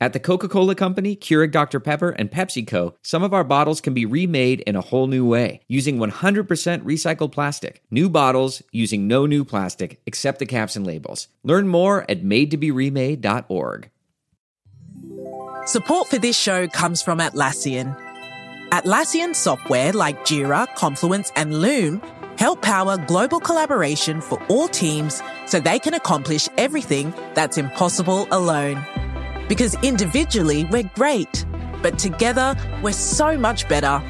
At the Coca Cola Company, Keurig Dr. Pepper, and PepsiCo, some of our bottles can be remade in a whole new way using 100% recycled plastic. New bottles using no new plastic except the caps and labels. Learn more at madetoberemade.org. Support for this show comes from Atlassian. Atlassian software like Jira, Confluence, and Loom help power global collaboration for all teams so they can accomplish everything that's impossible alone. Because individually, we're great, but together, we're so much better.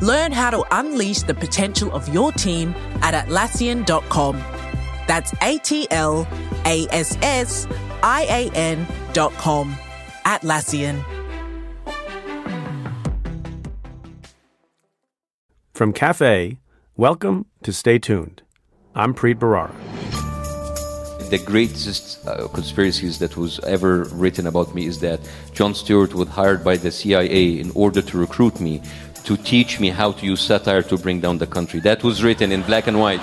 Learn how to unleash the potential of your team at Atlassian.com. That's A T L A S S I A N.com. Atlassian. From Cafe, welcome to Stay Tuned. I'm Preet Bharara. The greatest uh, conspiracies that was ever written about me is that Jon Stewart was hired by the CIA in order to recruit me to teach me how to use satire to bring down the country. That was written in black and white.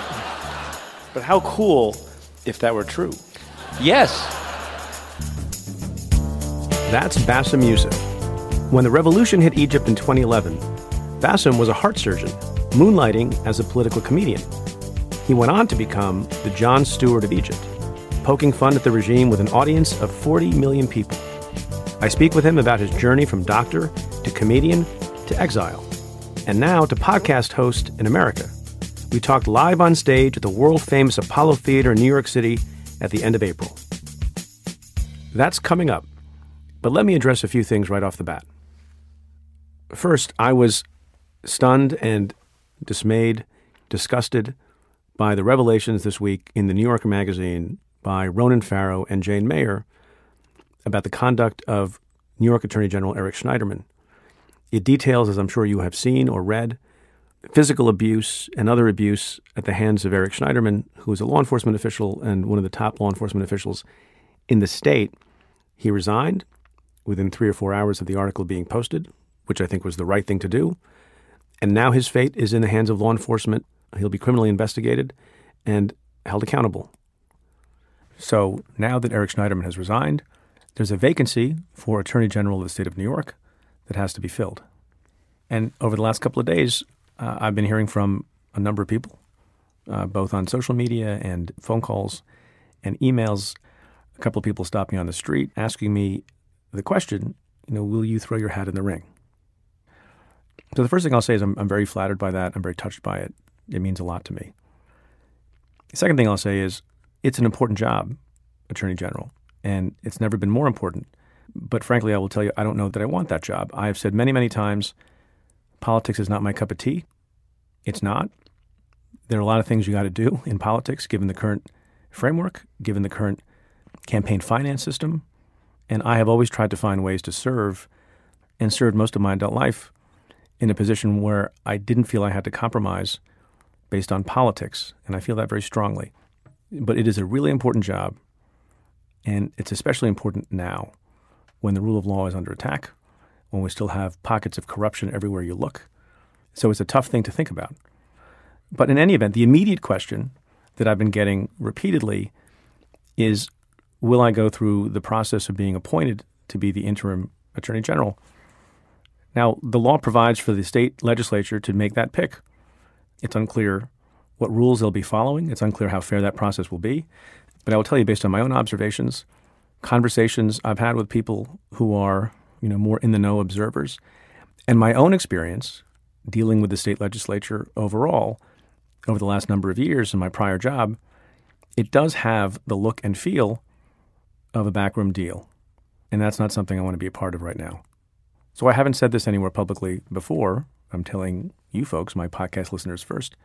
But how cool if that were true? Yes. That's Bassem Youssef. When the revolution hit Egypt in 2011, Bassem was a heart surgeon, moonlighting as a political comedian. He went on to become the Jon Stewart of Egypt, poking fun at the regime with an audience of 40 million people. I speak with him about his journey from doctor to comedian to exile, and now to podcast host in America. We talked live on stage at the world famous Apollo Theater in New York City at the end of April. That's coming up, but let me address a few things right off the bat. First, I was stunned and dismayed, disgusted by the revelations this week in the New Yorker Magazine by Ronan Farrow and Jane Mayer about the conduct of New York Attorney General Eric Schneiderman. It details, as I'm sure you have seen or read, physical abuse and other abuse at the hands of Eric Schneiderman, who is a law enforcement official and one of the top law enforcement officials in the state. He resigned within three or four hours of the article being posted, which I think was the right thing to do. And now his fate is in the hands of law enforcement. He'll be criminally investigated and held accountable. So now that Eric Schneiderman has resigned, there's a vacancy for Attorney General of the state of New York that has to be filled. And over the last couple of days, uh, I've been hearing from a number of people, uh, both on social media and phone calls and emails. A couple of people stopped me on the street asking me the question, you know, will you throw your hat in the ring? So the first thing I'll say is I'm, I'm very flattered by that. I'm very touched by it. It means a lot to me. The second thing I'll say is it's an important job, Attorney General, and it's never been more important. But frankly, I will tell you, I don't know that I want that job. I have said many, many times, politics is not my cup of tea. It's not. There are a lot of things you got to do in politics, given the current framework, given the current campaign finance system. And I have always tried to find ways to serve and served most of my adult life in a position where I didn't feel I had to compromise based on politics. And I feel that very strongly. But it is a really important job. And it's especially important now when the rule of law is under attack, when we still have pockets of corruption everywhere you look. So it's a tough thing to think about. But in any event, the immediate question that I've been getting repeatedly is will I go through the process of being appointed to be the interim attorney general? Now, the law provides for the state legislature to make that pick. It's unclear what rules they'll be following. It's unclear how fair that process will be. But I will tell you, based on my own observations, conversations I've had with people who are, you know, more in the know observers, and my own experience dealing with the state legislature overall over the last number of years in my prior job, it does have the look and feel of a backroom deal. And that's not something I want to be a part of right now. So I haven't said this anywhere publicly before. I'm telling you folks, my podcast listeners first,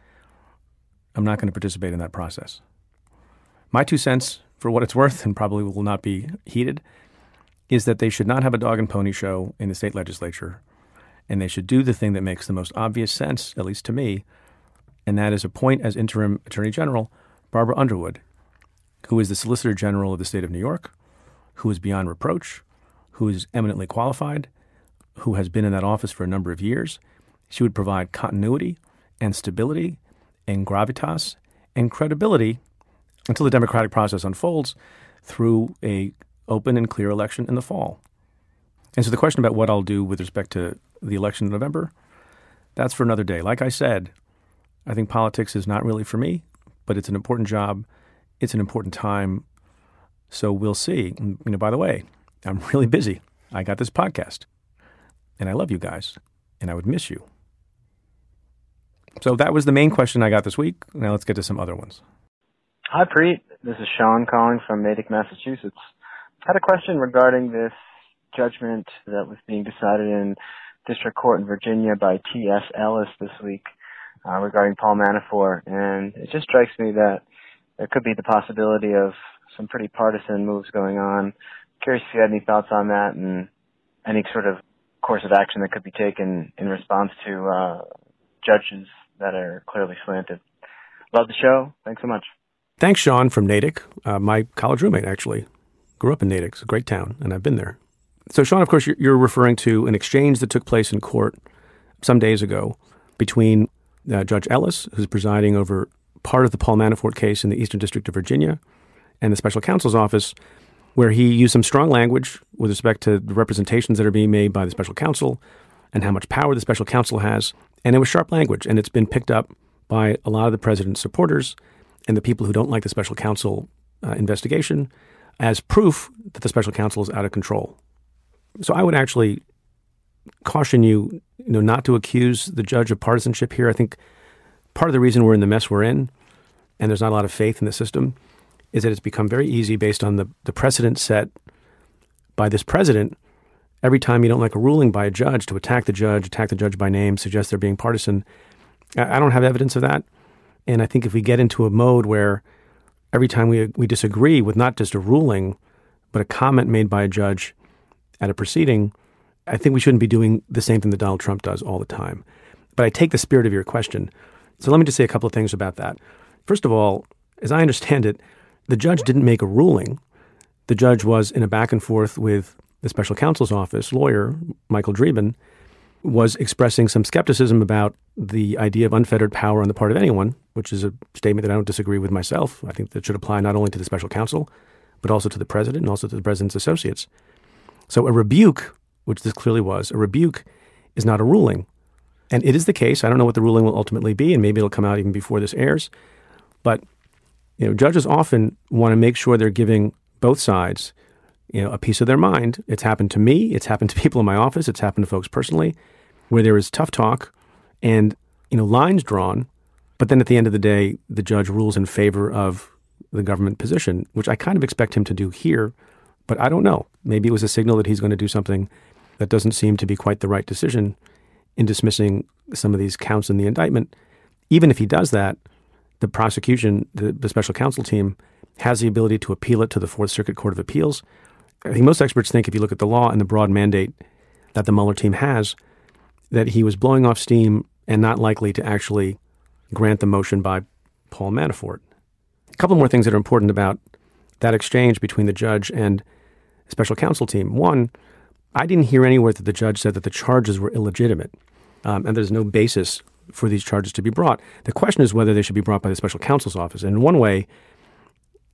I'm not going to participate in that process. My two cents, for what it's worth, and probably will not be heeded, is that they should not have a dog and pony show in the state legislature, and they should do the thing that makes the most obvious sense, at least to me, and that is appoint as interim attorney general Barbara Underwood, who is the Solicitor General of the state of New York, who is beyond reproach, who is eminently qualified, who has been in that office for a number of years. She would provide continuity and stability and gravitas and credibility until the democratic process unfolds through a open and clear election in the fall. And so the question about what I'll do with respect to the election in November, that's for another day. Like I said, I think politics is not really for me, but it's an important job. It's an important time. So we'll see. You know, by the way, I'm really busy. I got this podcast, and I love you guys, and I would miss you. So that was the main question I got this week. Now let's get to some other ones. Hi, Preet. This is Sean calling from Natick, Massachusetts. I had a question regarding this judgment that was being decided in district court in Virginia by T.S. Ellis this week uh, regarding Paul Manafort, and it just strikes me that there could be the possibility of some pretty partisan moves going on. Curious if you had any thoughts on that and any sort of course of action that could be taken in response to uh, judges that are clearly slanted. Love the show. Thanks so much. Thanks, Sean from Natick. Uh, my college roommate actually grew up in Natick. It's a great town, and I've been there. So, Sean, of course, you're referring to an exchange that took place in court some days ago between uh, Judge Ellis, who's presiding over part of the Paul Manafort case in the Eastern District of Virginia, and the special counsel's office, where he used some strong language with respect to the representations that are being made by the special counsel and how much power the special counsel has. And it was sharp language, and it's been picked up by a lot of the president's supporters and the people who don't like the special counsel uh, investigation as proof that the special counsel is out of control. So I would actually caution you, you know, not to accuse the judge of partisanship here. I think part of the reason we're in the mess we're in, and there's not a lot of faith in the system, is that it's become very easy based on the, the precedent set by this president. Every time you don't like a ruling by a judge, to attack the judge, attack the judge by name, suggest they're being partisan. I, don't have evidence of that. And I think if we get into a mode where every time we, we disagree with not just a ruling, but a comment made by a judge at a proceeding, I think we shouldn't be doing the same thing that Donald Trump does all the time. But I take the spirit of your question. So let me just say a couple of things about that. First of all, as I understand it, the judge didn't make a ruling. The judge was in a back and forth with the special counsel's office lawyer, Michael Dreeben, was expressing some skepticism about the idea of unfettered power on the part of anyone, which is a statement that I don't disagree with myself. I think that should apply not only to the special counsel, but also to the president and also to the president's associates. So a rebuke, which this clearly was, a rebuke is not a ruling. And it is the case. I don't know what the ruling will ultimately be, and maybe it'll come out even before this airs. But you know, judges often want to make sure they're giving both sides, you know, a piece of their mind. It's happened to me. It's happened to people in my office. It's happened to folks personally where there is tough talk and you know lines drawn, but then at the end of the day, the judge rules in favor of the government position, which I kind of expect him to do here, but I don't know. Maybe it was a signal that he's going to do something that doesn't seem to be quite the right decision in dismissing some of these counts in the indictment. Even if he does that, the prosecution, the, the special counsel team, has the ability to appeal it to the Fourth Circuit Court of Appeals. I think most experts think if you look at the law and the broad mandate that the Mueller team has, that he was blowing off steam and not likely to actually grant the motion by Paul Manafort. A couple more things that are important about that exchange between the judge and special counsel team. One, I didn't hear anywhere that the judge said that the charges were illegitimate, um, and there's no basis for these charges to be brought. The question is whether they should be brought by the special counsel's office. And in one way,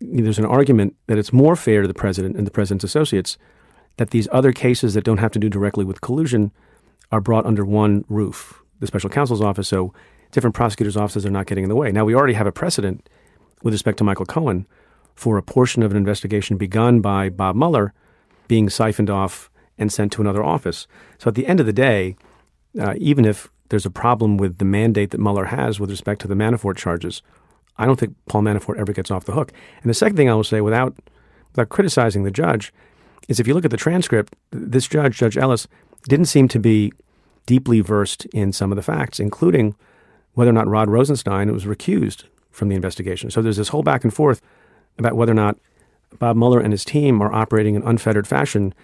there's an argument that it's more fair to the president and the president's associates that these other cases that don't have to do directly with collusion are brought under one roof, the special counsel's office, so different prosecutors' offices are not getting in the way. Now, we already have a precedent with respect to Michael Cohen for a portion of an investigation begun by Bob Mueller being siphoned off and sent to another office. So at the end of the day, uh, even if there's a problem with the mandate that Mueller has with respect to the Manafort charges, I don't think Paul Manafort ever gets off the hook. And the second thing I will say, without without criticizing the judge, is if you look at the transcript, this judge, Judge Ellis, didn't seem to be deeply versed in some of the facts, including whether or not Rod Rosenstein was recused from the investigation. So there's this whole back and forth about whether or not Bob Mueller and his team are operating in unfettered fashion.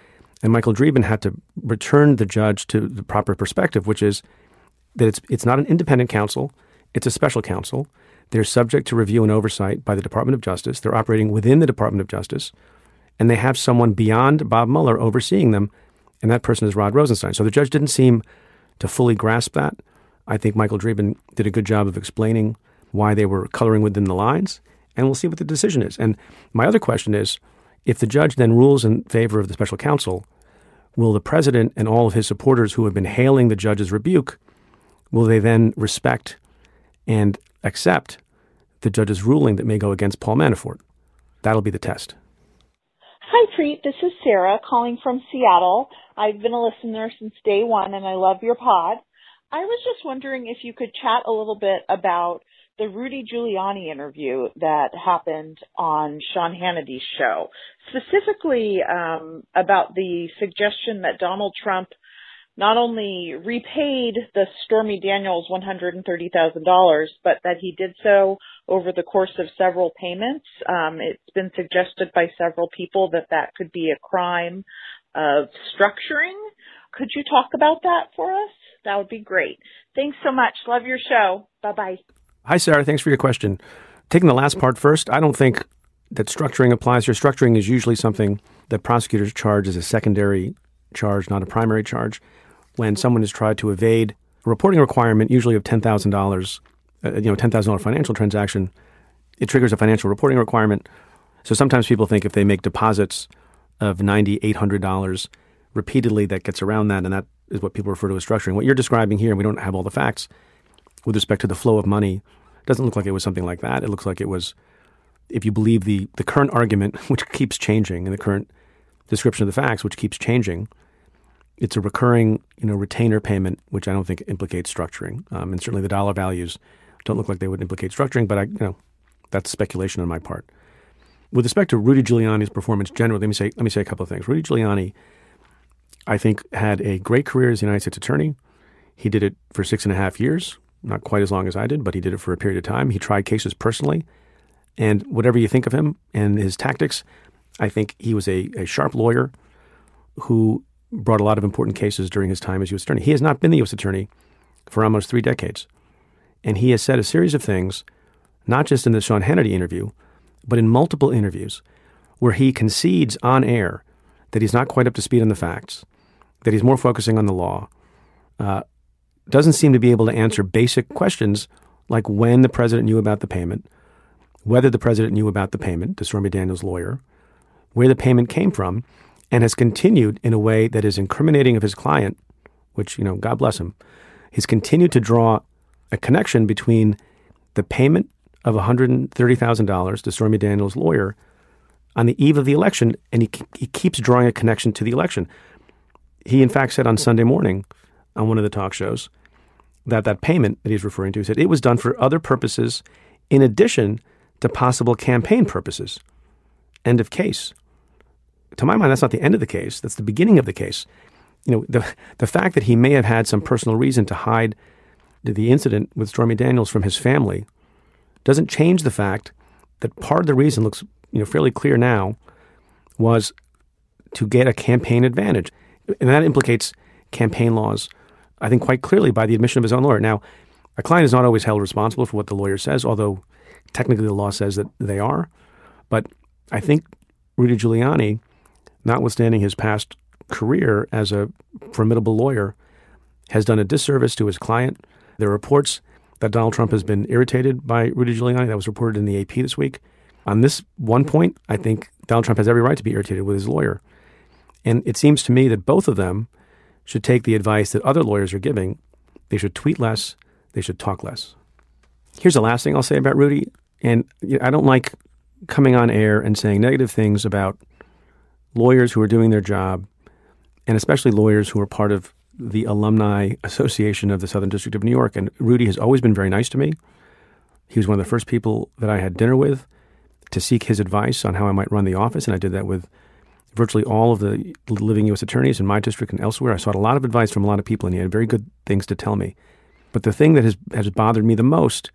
And Michael Dreeben had to return the judge to the proper perspective, which is that it's, it's not an independent counsel, it's a special counsel. They're subject to review and oversight by the Department of Justice. They're operating within the Department of Justice. And they have someone beyond Bob Mueller overseeing them and that person is Rod Rosenstein. So the judge didn't seem to fully grasp that. I think Michael Dreeben did a good job of explaining why they were coloring within the lines, and we'll see what the decision is. And my other question is if the judge then rules in favor of the special counsel, will the president and all of his supporters who have been hailing the judge's rebuke, will they then respect and accept the judge's ruling that may go against Paul Manafort? That'll be the test. Hi, Preet. This is Sarah calling from Seattle. I've been a listener since day one and I love your pod. I was just wondering if you could chat a little bit about the Rudy Giuliani interview that happened on Sean Hannity's show, specifically um, about the suggestion that Donald Trump not only repaid the Stormy Daniels $130,000, but that he did so over the course of several payments. Um, it's been suggested by several people that that could be a crime of structuring. Could you talk about that for us? That would be great. Thanks so much. Love your show. Bye bye. Hi, Sarah. Thanks for your question. Taking the last part first, I don't think that structuring applies here. Structuring is usually something that prosecutors charge as a secondary charge, not a primary charge. When someone has tried to evade a reporting requirement, usually of ten thousand uh, dollars, you know, ten thousand dollar financial transaction, it triggers a financial reporting requirement. So sometimes people think if they make deposits of ninety eight hundred dollars repeatedly, that gets around that, and that is what people refer to as structuring. What you're describing here, and we don't have all the facts with respect to the flow of money, doesn't look like it was something like that. It looks like it was, if you believe the the current argument, which keeps changing, and the current description of the facts, which keeps changing, it's a recurring, you know, retainer payment, which I don't think implicates structuring, um, and certainly the dollar values don't look like they would implicate structuring. But I, you know, that's speculation on my part. With respect to Rudy Giuliani's performance generally, let me say let me say a couple of things. Rudy Giuliani, I think, had a great career as a United States attorney. He did it for six and a half years, not quite as long as I did, but he did it for a period of time. He tried cases personally, and whatever you think of him and his tactics, I think he was a, a sharp lawyer who brought a lot of important cases during his time as U.S. Attorney. He has not been the U.S. Attorney for almost three decades. And he has said a series of things, not just in the Sean Hannity interview, but in multiple interviews, where he concedes on air that he's not quite up to speed on the facts, that he's more focusing on the law, uh, doesn't seem to be able to answer basic questions like when the president knew about the payment, whether the president knew about the payment to Stormy Daniels' lawyer, where the payment came from, and has continued in a way that is incriminating of his client, which, you know, God bless him. He's continued to draw a connection between the payment of $130,000 to Stormy Daniels' lawyer on the eve of the election, and he, he keeps drawing a connection to the election. He, in fact, said on Sunday morning on one of the talk shows that that payment that he's referring to, he said it was done for other purposes in addition to possible campaign purposes. End of case to my mind, that's not the end of the case. That's the beginning of the case. You know, the the fact that he may have had some personal reason to hide the incident with Stormy Daniels from his family doesn't change the fact that part of the reason looks you know fairly clear now was to get a campaign advantage, and that implicates campaign laws. I think quite clearly by the admission of his own lawyer. Now, a client is not always held responsible for what the lawyer says, although technically the law says that they are. But I think Rudy Giuliani notwithstanding his past career as a formidable lawyer, has done a disservice to his client. There are reports that Donald Trump has been irritated by Rudy Giuliani. That was reported in the AP this week. On this one point, I think Donald Trump has every right to be irritated with his lawyer. And it seems to me that both of them should take the advice that other lawyers are giving. They should tweet less, they should talk less. Here's the last thing I'll say about Rudy. And I don't like coming on air and saying negative things about lawyers who are doing their job, and especially lawyers who are part of the Alumni Association of the Southern District of New York. And Rudy has always been very nice to me. He was one of the first people that I had dinner with to seek his advice on how I might run the office, and I did that with virtually all of the living U.S. attorneys in my district and elsewhere. I sought a lot of advice from a lot of people, and he had very good things to tell me. But the thing that has, has bothered me the most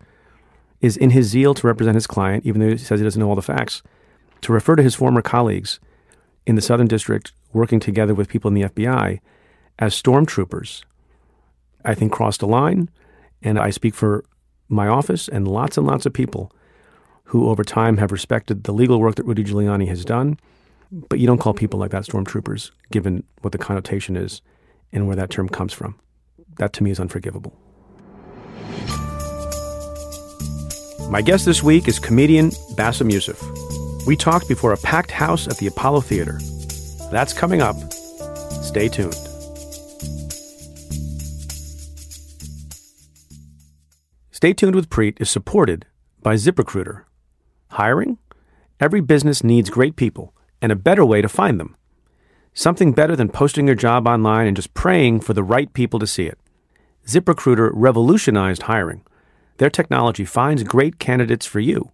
is in his zeal to represent his client, even though he says he doesn't know all the facts, to refer to his former colleagues – in the Southern District working together with people in the FBI as stormtroopers, I think crossed a line. And I speak for my office and lots and lots of people who over time have respected the legal work that Rudy Giuliani has done. But you don't call people like that stormtroopers, given what the connotation is and where that term comes from. That to me is unforgivable. My guest this week is comedian Bassem Youssef. We talked before a packed house at the Apollo Theater. That's coming up. Stay tuned. Stay tuned with Preet is supported by ZipRecruiter. Hiring? Every business needs great people and a better way to find them. Something better than posting your job online and just praying for the right people to see it. ZipRecruiter revolutionized hiring. Their technology finds great candidates for you.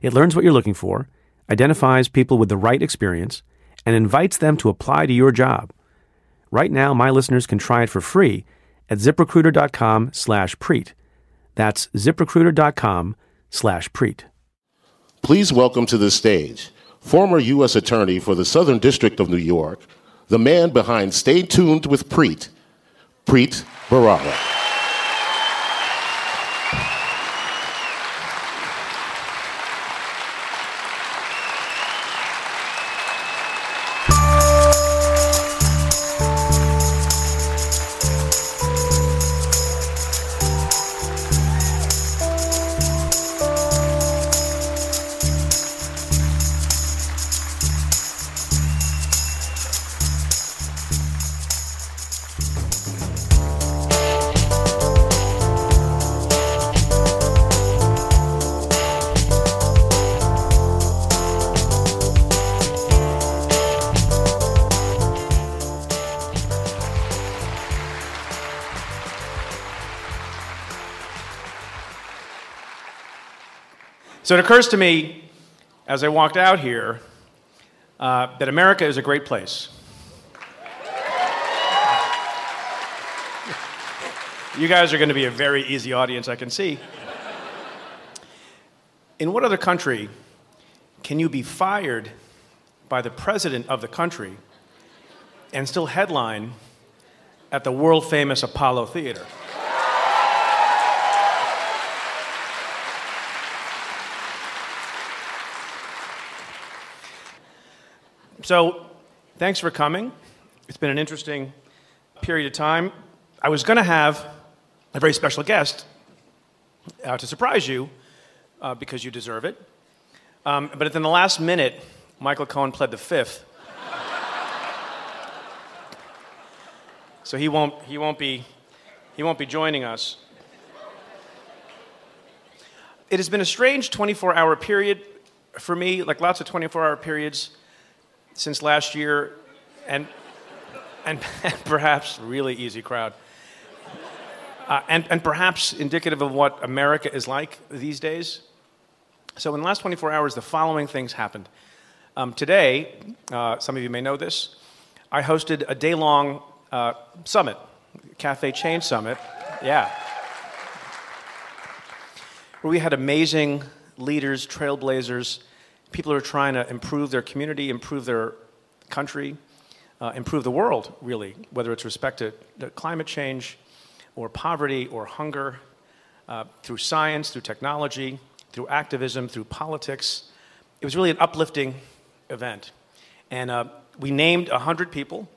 It learns what you're looking for, identifies people with the right experience, and invites them to apply to your job. Right now, my listeners can try it for free at ziprecruiter.com slash preet. That's ziprecruiter.com slash preet. Please welcome to the stage former U.S. Attorney for the Southern District of New York, the man behind Stay Tuned with Preet, Preet Bharara. So it occurs to me as I walked out here uh, that America is a great place. you guys are going to be a very easy audience, I can see. In what other country can you be fired by the president of the country and still headline at the world famous Apollo Theater? So, thanks for coming. It's been an interesting period of time. I was going to have a very special guest uh, to surprise you uh, because you deserve it. Um, but then the last minute, Michael Cohen pled the fifth. so he won't, he, won't be, he won't be joining us. It has been a strange 24 hour period for me, like lots of 24 hour periods since last year, and, and, perhaps really easy crowd. Uh, and, and perhaps indicative of what America is like these days. So, in the last 24 hours, the following things happened. Um, today, uh, some of you may know this, I hosted a day long uh, summit, Cafe Chain Summit. Yeah. Where we had amazing leaders, trailblazers, people who are trying to improve their community, improve their country, uh, improve the world, really, whether it's respect to, climate change or poverty or hunger, uh, through science, through technology, through activism, through politics. It was really an uplifting event. And uh, we named 100 people,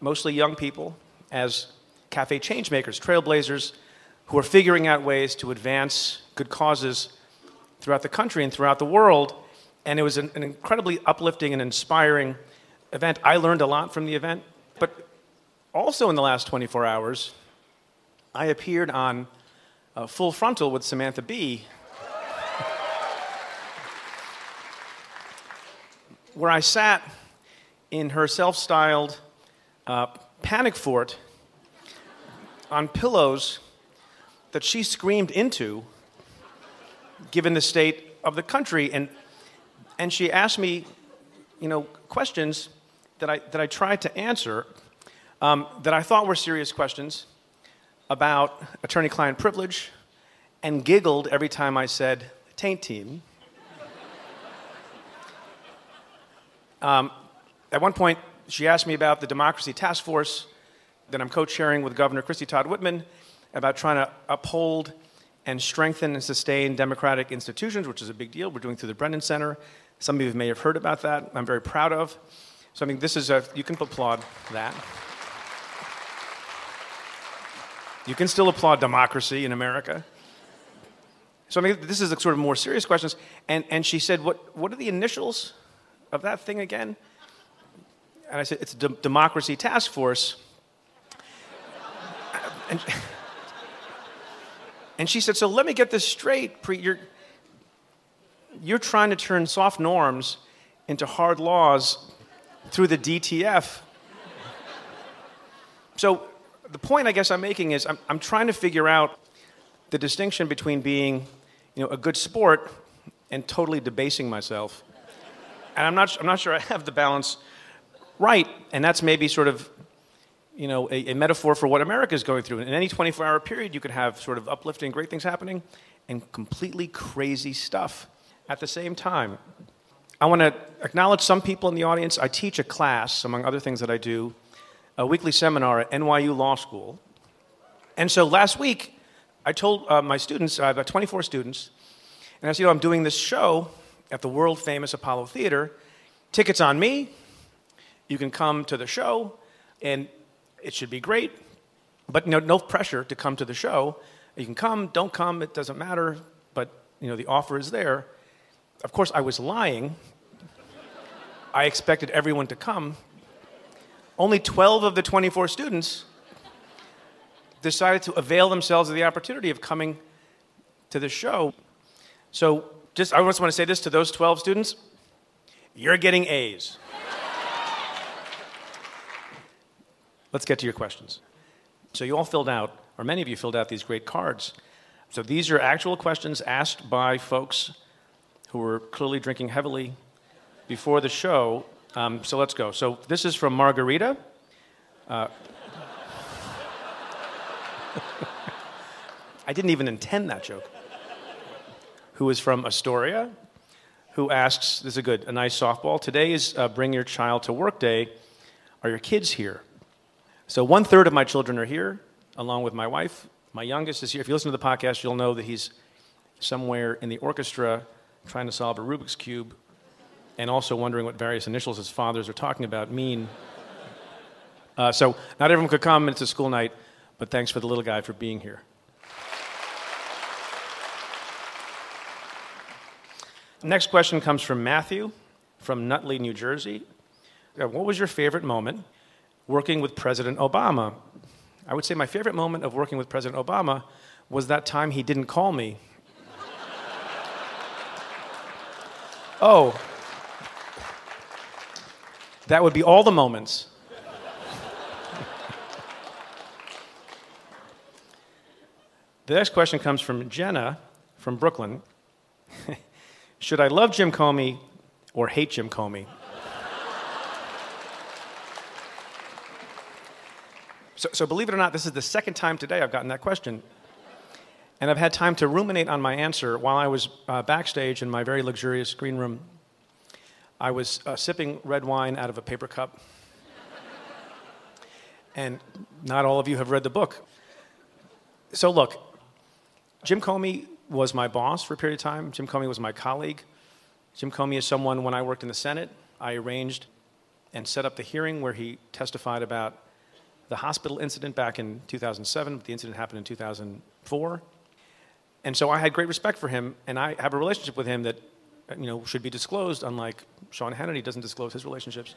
mostly young people, as cafe changemakers, trailblazers, who are figuring out ways to advance good causes throughout the country and throughout the world and it was an, an incredibly uplifting and inspiring event. I learned a lot from the event, but also in the last 24 hours, I appeared on uh, Full Frontal with Samantha Bee, where I sat in her self styled uh, panic fort on pillows that she screamed into, given the state of the country. And and she asked me, you know, questions that I, that I tried to answer um, that I thought were serious questions about attorney client privilege and giggled every time I said taint team. um, at one point, she asked me about the Democracy Task Force that I'm co chairing with Governor Christie Todd Whitman about trying to uphold and strengthen and sustain democratic institutions, which is a big deal. We're doing through the Brennan Center. Some of you may have heard about that. I'm very proud of. So, I mean, this is a, you can applaud that. You can still applaud democracy in America. So, I mean, this is a sort of more serious questions. And, and she said, what, what are the initials of that thing again? And I said, It's democracy task force. and, and she said, So let me get this straight. Pre- you're, you're trying to turn soft norms into hard laws through the DTF. So the point I guess I'm making is I'm, I'm trying to figure out the distinction between being you know, a good sport and totally debasing myself. And I'm not, I'm not sure I have the balance right. And that's maybe sort of you know, a, a metaphor for what America is going through. In any 24 hour period, you could have sort of uplifting, great things happening and completely crazy stuff at the same time. I want to acknowledge some people in the audience. I teach a class, among other things that I do, a weekly seminar at NYU Law School. And so last week, I told uh, my students, I have about 24 students, and I said, you know, I'm doing this show at the world famous Apollo Theater. Tickets on me. You can come to the show, and it should be great, but you know, no pressure to come to the show. You can come, don't come, it doesn't matter, but you know, the offer is there. Of course, I was lying. I expected everyone to come. Only 12 of the 24 students decided to avail themselves of the opportunity of coming to the show. So, just I just want to say this to those 12 students you're getting A's. Let's get to your questions. So, you all filled out, or many of you filled out these great cards. So, these are actual questions asked by folks who were clearly drinking heavily before the show. Um, so, let's go. So, this is from Margarita. Uh, I didn't even intend that joke. Who is from Astoria, who asks, this is a good, a nice softball. Today is uh, Bring Your Child to Work Day. Are your kids here? So one third of my children are here, along with my wife. My youngest is here. If you listen to the podcast, you'll know that he's somewhere in the orchestra trying to solve a Rubik's Cube and also wondering what various initials his fathers are talking about mean. Uh, so not everyone could come, it's a school night, but thanks for the little guy for being here. Next question comes from Matthew from Nutley, New Jersey. Uh, what was your favorite moment working with President Obama. I would say my favorite moment of working with President Obama was that time he didn't call me. Oh, that would be all the moments. the next question comes from Jenna from Brooklyn. Should I love Jim Comey or hate Jim Comey? So, so believe it or not, this is the second time today I've gotten that question. And I've had time to ruminate on my answer while I was uh, backstage in my very luxurious green room. I was uh, sipping red wine out of a paper cup. and not all of you have read the book. So, look, Jim Comey was my boss for a period of time. Jim Comey was my colleague. Jim Comey is someone, when I worked in the Senate, I arranged and set up the hearing where he testified about the hospital incident back in 2007, the incident happened in 2004. And so I had great respect for him, and I have a relationship with him that you know, should be disclosed, unlike Sean Hannity doesn't disclose his relationships.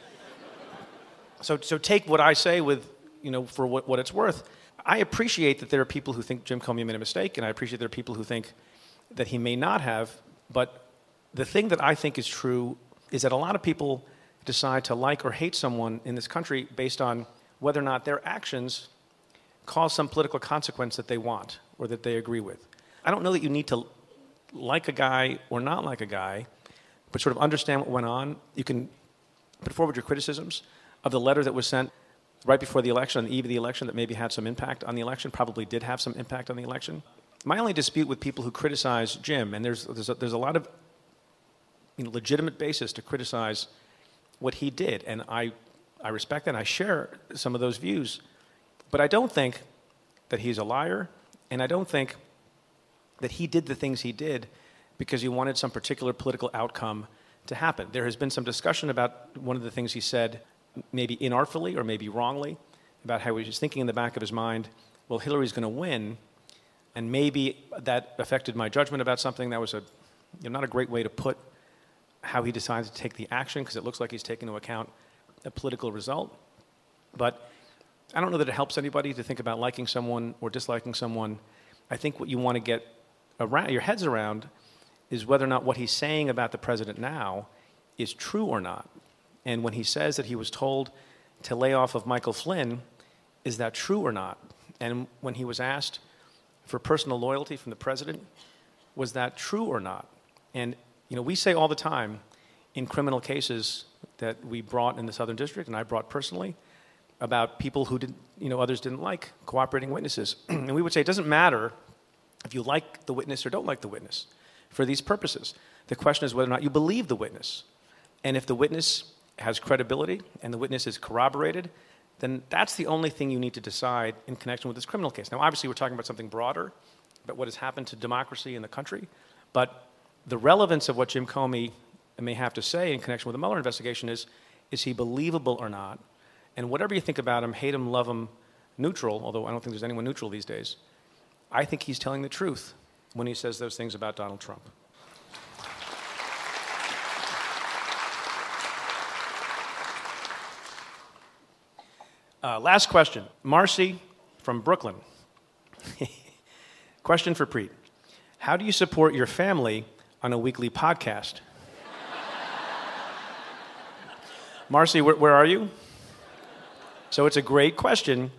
so, so take what I say with, you know, for what, what it's worth. I appreciate that there are people who think Jim Comey made a mistake, and I appreciate there are people who think that he may not have. But the thing that I think is true is that a lot of people decide to like or hate someone in this country based on whether or not their actions cause some political consequence that they want or that they agree with. I don't know that you need to like a guy or not like a guy, but sort of understand what went on. You can put forward your criticisms of the letter that was sent right before the election, on the eve of the election, that maybe had some impact on the election, probably did have some impact on the election. My only dispute with people who criticize Jim, and there's, there's, a, there's a lot of you know, legitimate basis to criticize what he did, and I I respect that and I share some of those views. But I don't think that he's a liar, and I don't think that he did the things he did because he wanted some particular political outcome to happen. There has been some discussion about one of the things he said, maybe inartfully or maybe wrongly, about how he was thinking in the back of his mind, well, Hillary's going to win, and maybe that affected my judgment about something. That was a, you know, not a great way to put how he decided to take the action because it looks like he's taking into account a political result. But I don't know that it helps anybody to think about liking someone or disliking someone. I think what you want to get around, your heads around is whether or not what he's saying about the president now is true or not. And when he says that he was told to lay off of Michael Flynn, is that true or not? And when he was asked for personal loyalty from the president, was that true or not? And you know, we say all the time in criminal cases that we brought in the Southern District, and I brought personally, about people who didn't, you know, others didn't like cooperating witnesses. and we would say it doesn't matter if you like the witness or don't like the witness for these purposes. The question is whether or not you believe the witness. And if the witness has credibility and the witness is corroborated, then that's the only thing you need to decide in connection with this criminal case. Now, obviously, we're talking about something broader, about what has happened to democracy in the country, but the relevance of what Jim Comey may have to say in connection with the Mueller investigation is is he believable or not? And whatever you think about him, hate him, love him, neutral, although I don't think there's anyone neutral these days, I think he's telling the truth when he says those things about Donald Trump. Uh, last question. Marcy from Brooklyn. question for Preet How do you support your family on a weekly podcast? Marcy, where, where are you? So it's a great question.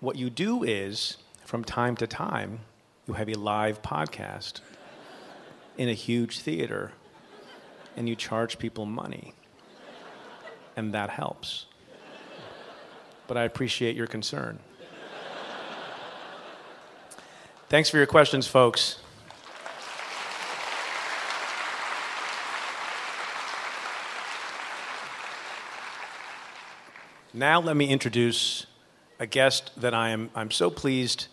What you do is, from time to time, you have a live podcast in a huge theater and you charge people money. And that helps but I appreciate your concern. Thanks for your questions, folks. Now, let me introduce a guest that I am I'm so pleased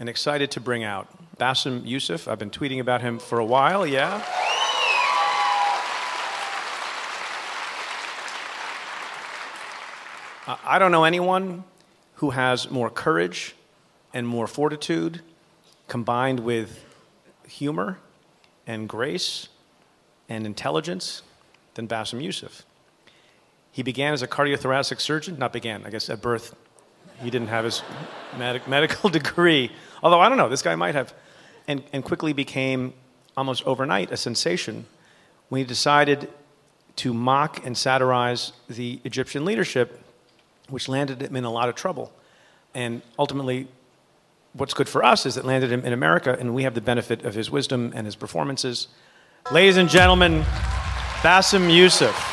and excited to bring out. Bassem Youssef. I've been tweeting about him for a while, yeah. I don't know anyone who has more courage and more fortitude combined with humor and grace and intelligence than Bassem Youssef. He began as a cardiothoracic surgeon, not began, I guess at birth. He didn't have his med- medical degree, although I don't know, this guy might have, and, and quickly became almost overnight a sensation when he decided to mock and satirize the Egyptian leadership which landed him in a lot of trouble. And ultimately, what's good for us is it landed him in America, and we have the benefit of his wisdom and his performances. Ladies and gentlemen, Bassem Youssef.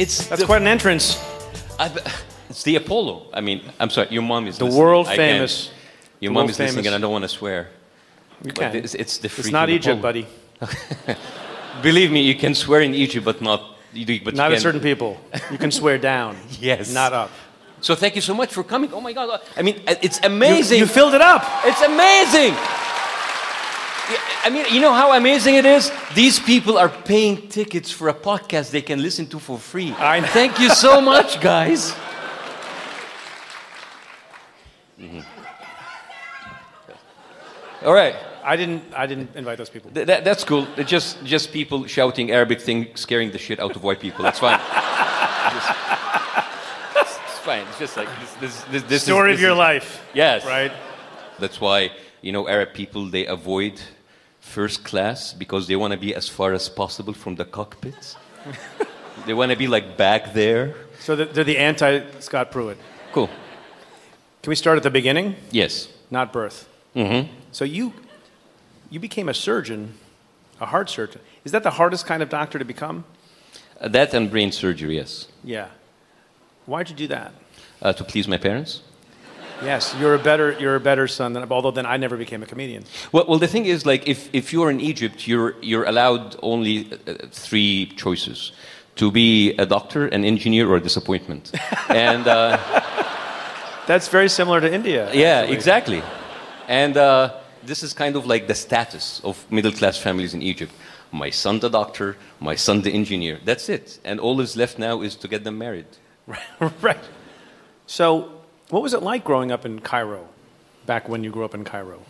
It's That's the, quite an entrance. I, it's the Apollo. I mean, I'm sorry, your mom is The listening. world I can't- famous. Your the mom is listening, famous. and I don't want to swear. You can. it's, it's the free It's not Egypt, Apollo. buddy. Believe me, you can swear in Egypt, but not. But Not at certain people. You can swear down. Yes. Not up. So thank you so much for coming. Oh my God! I mean, it's You- amazing. You, filled it up. It's amazing. I mean, you know how amazing it is? These people are paying tickets for a podcast they can listen to for free. I know. Thank you so much, guys. Mhm. All right. I didn't. I didn't invite those people. Th- that, that's cool. Just just people shouting Arabic thing, scaring the shit out of white people. That's fine. Just- it's fine. It's just like this. This, this, this Story is, of your is- life. Yes. Right. That's why you know Arab people they avoid first class because they want to be as far as possible from the cockpits. they want to be like back there. So they're they're the anti Scott Pruitt. Cool. Can we start at the beginning? Yes. Not birth. Mm-hmm. So you you became a surgeon, a heart surgeon. Is that the hardest kind of doctor to become? Uh, that and brain surgery. Yes. Yeah. Why'd you do that? Uh, to please my parents. Yes, you're a better you're a better son than although then I never became a comedian. Well, well, the thing is, like, if, if you're in Egypt, you're, you're allowed only uh, three choices to be a doctor, an engineer, or a disappointment. and uh, That's very similar to India. yeah, actually. exactly. And uh, this is kind of like the status of middle class families in Egypt. My son, the doctor, my son, the engineer. That's it. And all is left now is to get them married. right. So, what was it like growing up in Cairo, back when you grew up in Cairo?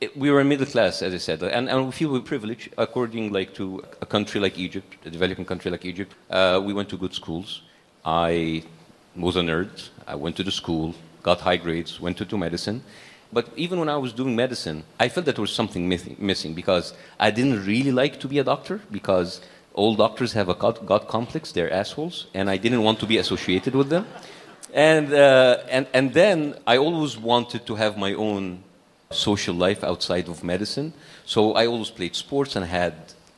It- we were middle class, as I said, and, and we feel privileged according like to a country like Egypt, a developing country like Egypt. Uh, we went to good schools. I was a nerd. I went to the school, got high grades, went to do medicine. But even when I was doing medicine, I felt that there was something missing, missing because I didn't really like to be a doctor because all doctors have a God, God complex, they're assholes, and I didn't want to be associated with them. And, uh, and, and then I always wanted to have my own social life outside of medicine. So I always played sports and had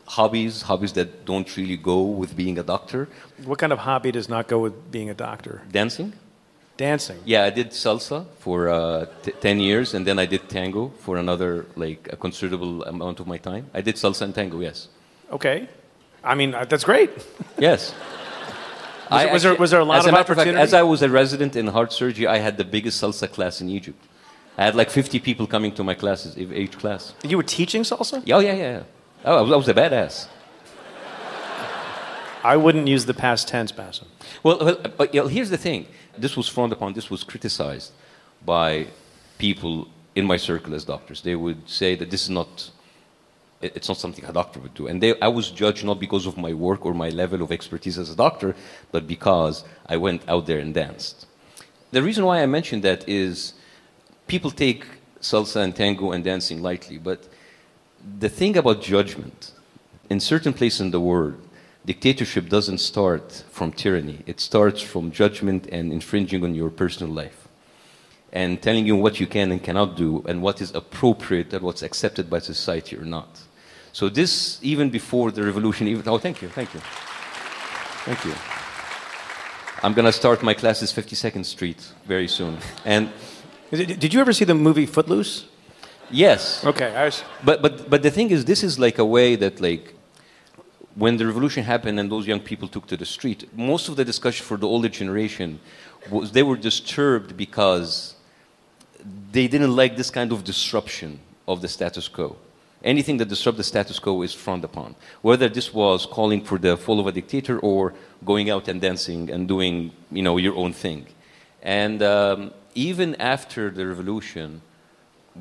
hobbies, hobbies that don't really go with being a doctor. What kind of hobby does not go with being a doctor? Dancing. Dancing. Yeah, I did salsa for uh, t- 10 years and then I did tango for another, like, a considerable amount of my time. I did salsa and tango, yes. Okay. I mean, uh, that's great. Yes. Was there- was there- was there a lot as of matter fact, as I was a resident in heart surgery, I had the biggest salsa class in Egypt. I had like 50 people coming to my classes, each class. You were teaching salsa? Yeah, oh, yeah, yeah. yeah. Oh, I was, I was a badass. I wouldn't use the past tense, Bassem. Well, well, but you know, here's the thing. This was frowned upon. This was criticized by people in my circle as doctors. They would say that this is not, it's not something a doctor would do. And they, I was judged not because of my work or my level of expertise as a doctor, but because I went out there and danced. The reason why I mentioned that is people take salsa and tango and dancing lightly, but the thing about judgment, in certain places in the world, dictatorship doesn't start from tyranny. It starts from judgment and infringing on your personal life. And telling you what you can and cannot do, and what is appropriate and what's accepted by society or not. So, this, even before the revolution, even, oh, thank you, thank you. Thank you. I'm going to start my classes 52nd Street very soon. And Did you ever see the movie Footloose? yes, Okay. I was, But, but, but the thing is, this is like a way that, like, when the revolution happened and those young people took to the street, most of the discussion for the older generation was they were disturbed because they didn't like this kind of disruption of the status quo. Anything that disrupts the status quo is frowned upon. Whether this was calling for the fall of a dictator or going out and dancing and doing, you know, your own thing. And um, even after the revolution,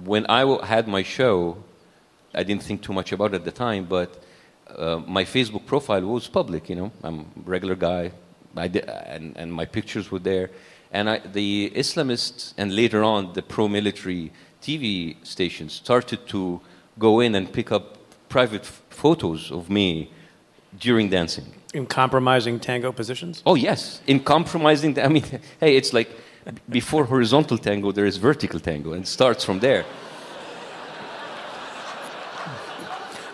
when I had my show, I didn't think too much about it at the time, but uh, my Facebook profile was public. You know, I'm a regular guy, and, and my pictures were there. And I, the Islamists and later on the pro-military TV stations started to go in and pick up private f- photos of me during dancing. in compromising tango positions? Oh yes, in compromising. I mean, hey, it's like before horizontal tango, there is vertical tango, and it starts from there.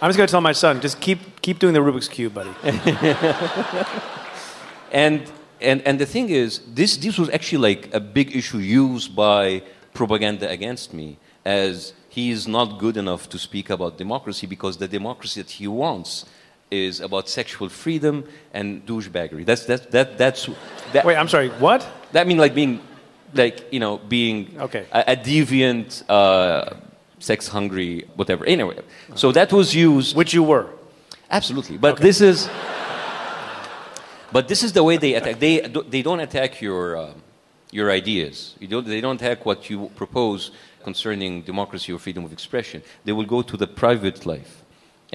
I'm just going to tell my son, just keep, keep doing the Rubik's Cube, buddy. And, and, and the thing is, this, this was actually like a big issue used by propaganda against me as he is not good enough to speak about democracy because the democracy that he wants is about sexual freedom and douchebaggery. That's, that, that, that's, that, Wait, I'm sorry, what? that mean like being, like, you know, being Okay. a, a deviant, uh, sex hungry, whatever. Anyway, so that was used. Which you were. Absolutely, but this is. But this is the way they attack. They, they don't attack your, uh, your ideas. You don't, they don't attack what you propose concerning democracy or freedom of expression. They will go to the private life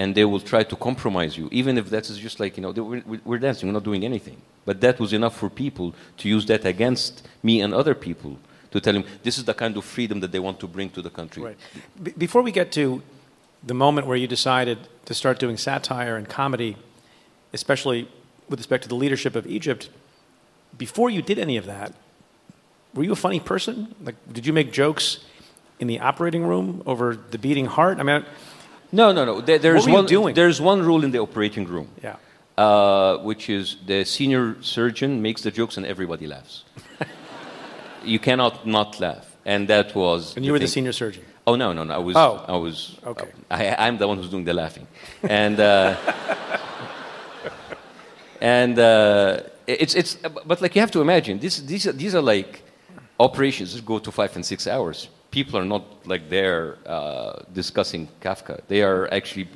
and they will try to compromise you, even if that is just like, you know, we're, we're dancing, we're not doing anything. But that was enough for people to use that against me and other people to tell him this is the kind of freedom that they want to bring to the country. Right. Be before we get to the moment where you decided to start doing satire and comedy, especially with respect to the leadership of Egypt, before you did any of that, were you a funny person? Like, did you make jokes in the operating room over the beating heart? I mean, No, no, no. There, there's, one, doing? there's one rule in the operating room. yeah. uh, which is the senior surgeon makes the jokes and everybody laughs. you cannot not laugh, and that was. And you were the senior surgeon. Oh no, no, no! I was. Oh. I was. Okay. I, I'm the one who's doing the laughing, and. Uh, and uh, it's it's but like you have to imagine this these are, these are like operations that go to five and six hours. People are not like there uh, discussing Kafka. They are actually,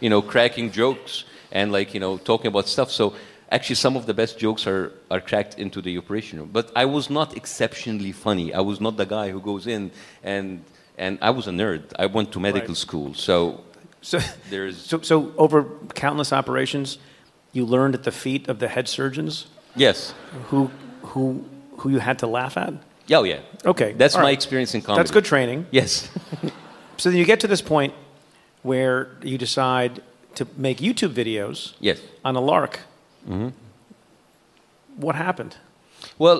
you know, cracking jokes and like you know talking about stuff. So actually, some of the best jokes are are cracked into the operation room. But I was not exceptionally funny. I was not the guy who goes in and and I was a nerd. I went to medical Right. school, so So, there's so, so over countless operations, you learned at the feet of the head surgeons yes, who, who, who you had to laugh at? Yeah, oh, yeah. Okay. That's all my right. experience in comedy. That's good training. Yes. So then you get to this point where you decide to make YouTube videos yes. on a lark. Mm-hmm. What happened? Well,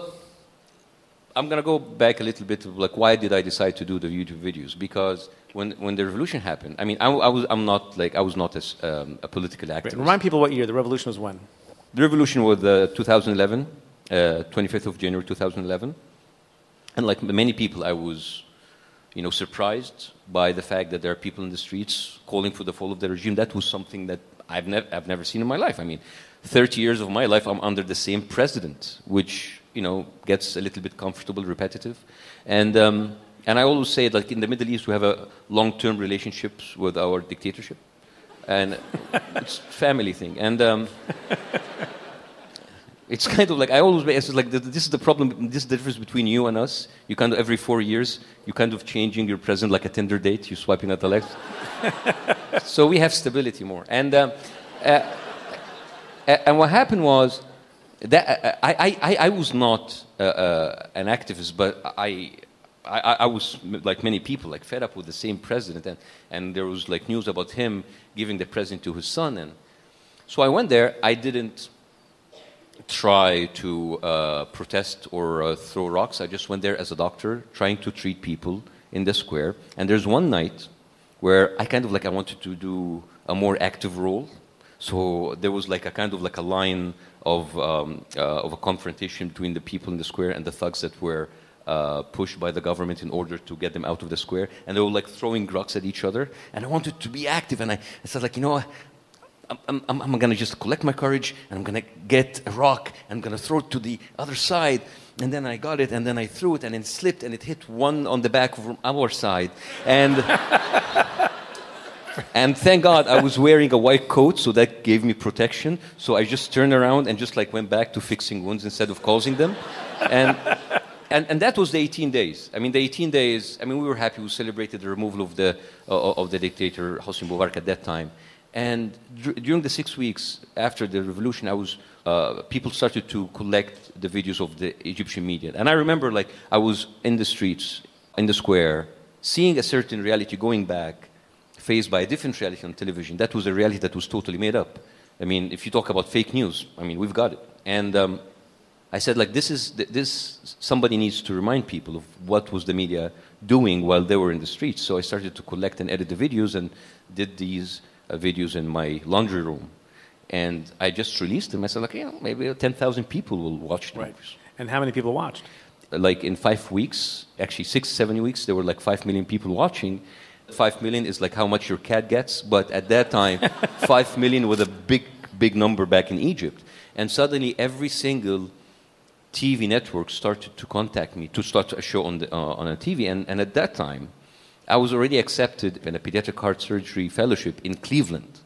I'm gonna go back a little bit to like why did I decide to do the YouTube videos? Because when when the revolution happened, I mean, I, I was I'm not like I was not as, um, a political activist. Remind people what year the revolution was when. The revolution was uh, 2011, uh, 25th of January 2011, and like many people, I was, you know, surprised by the fact that there are people in the streets calling for the fall of the regime. That was something that I've, nev- I've never seen in my life. I mean, 30 years of my life, I'm under the same president, which you know gets a little bit comfortable, repetitive, and. Um, and I always say, like in the Middle East, we have a long-term relationships with our dictatorship, and it's family thing. And um, it's kind of like I always it's like this is the problem. This is the difference between you and us. You kind of every four years you kind of changing your present like a Tinder date. You swiping at the left. so we have stability more. And um, uh, and what happened was that I I, I, I was not uh, uh, an activist, but I. I, I was like many people, like fed up with the same president, and, and there was like news about him giving the president to his son, and so I went there. I didn't try to uh, protest or uh, throw rocks. I just went there as a doctor, trying to treat people in the square. And there's one night where I kind of like I wanted to do a more active role. So there was like a kind of like a line of um, uh, of a confrontation between the people in the square and the thugs that were. Uh, pushed by the government in order to get them out of the square, and they were like throwing rocks at each other. And I wanted to be active, and I, I said like, you know, I'm, I'm, I'm, I'm gonna just collect my courage and I'm gonna get a rock and I'm gonna throw it to the other side. And then I got it and then I threw it and it slipped and it hit one on the back from our side. And, and thank God I was wearing a white coat, so that gave me protection. So I just turned around and just like went back to fixing wounds instead of causing them. And, and, and that was the 18 days. I mean, the 18 days, I mean, we were happy. We celebrated the removal of the, uh, of the dictator, Hosni Mubarak, at that time. And dur- during the six weeks after the revolution, I was, uh, people started to collect the videos of the Egyptian media. And I remember, like, I was in the streets, in the square, seeing a certain reality going back, faced by a different reality on television. That was a reality that was totally made up. I mean, if you talk about fake news, I mean, we've got it. And um, I said, like, this is th- this. Somebody needs to remind people of what was the media doing while they were in the streets. So I started to collect and edit the videos and did these videos in my laundry room. And I just released them. I said, like, you know, maybe 10,000 people will watch them. Right. And how many people watched? Like in five weeks, actually six, seven weeks, there were like five million people watching. Five million is like how much your cat gets, but at that time, five million was a big, big number back in Egypt. And suddenly, every single TV network started to contact me to start a show on, the, uh, on a TV. And, and at that time, I was already accepted in a pediatric heart surgery fellowship in Cleveland.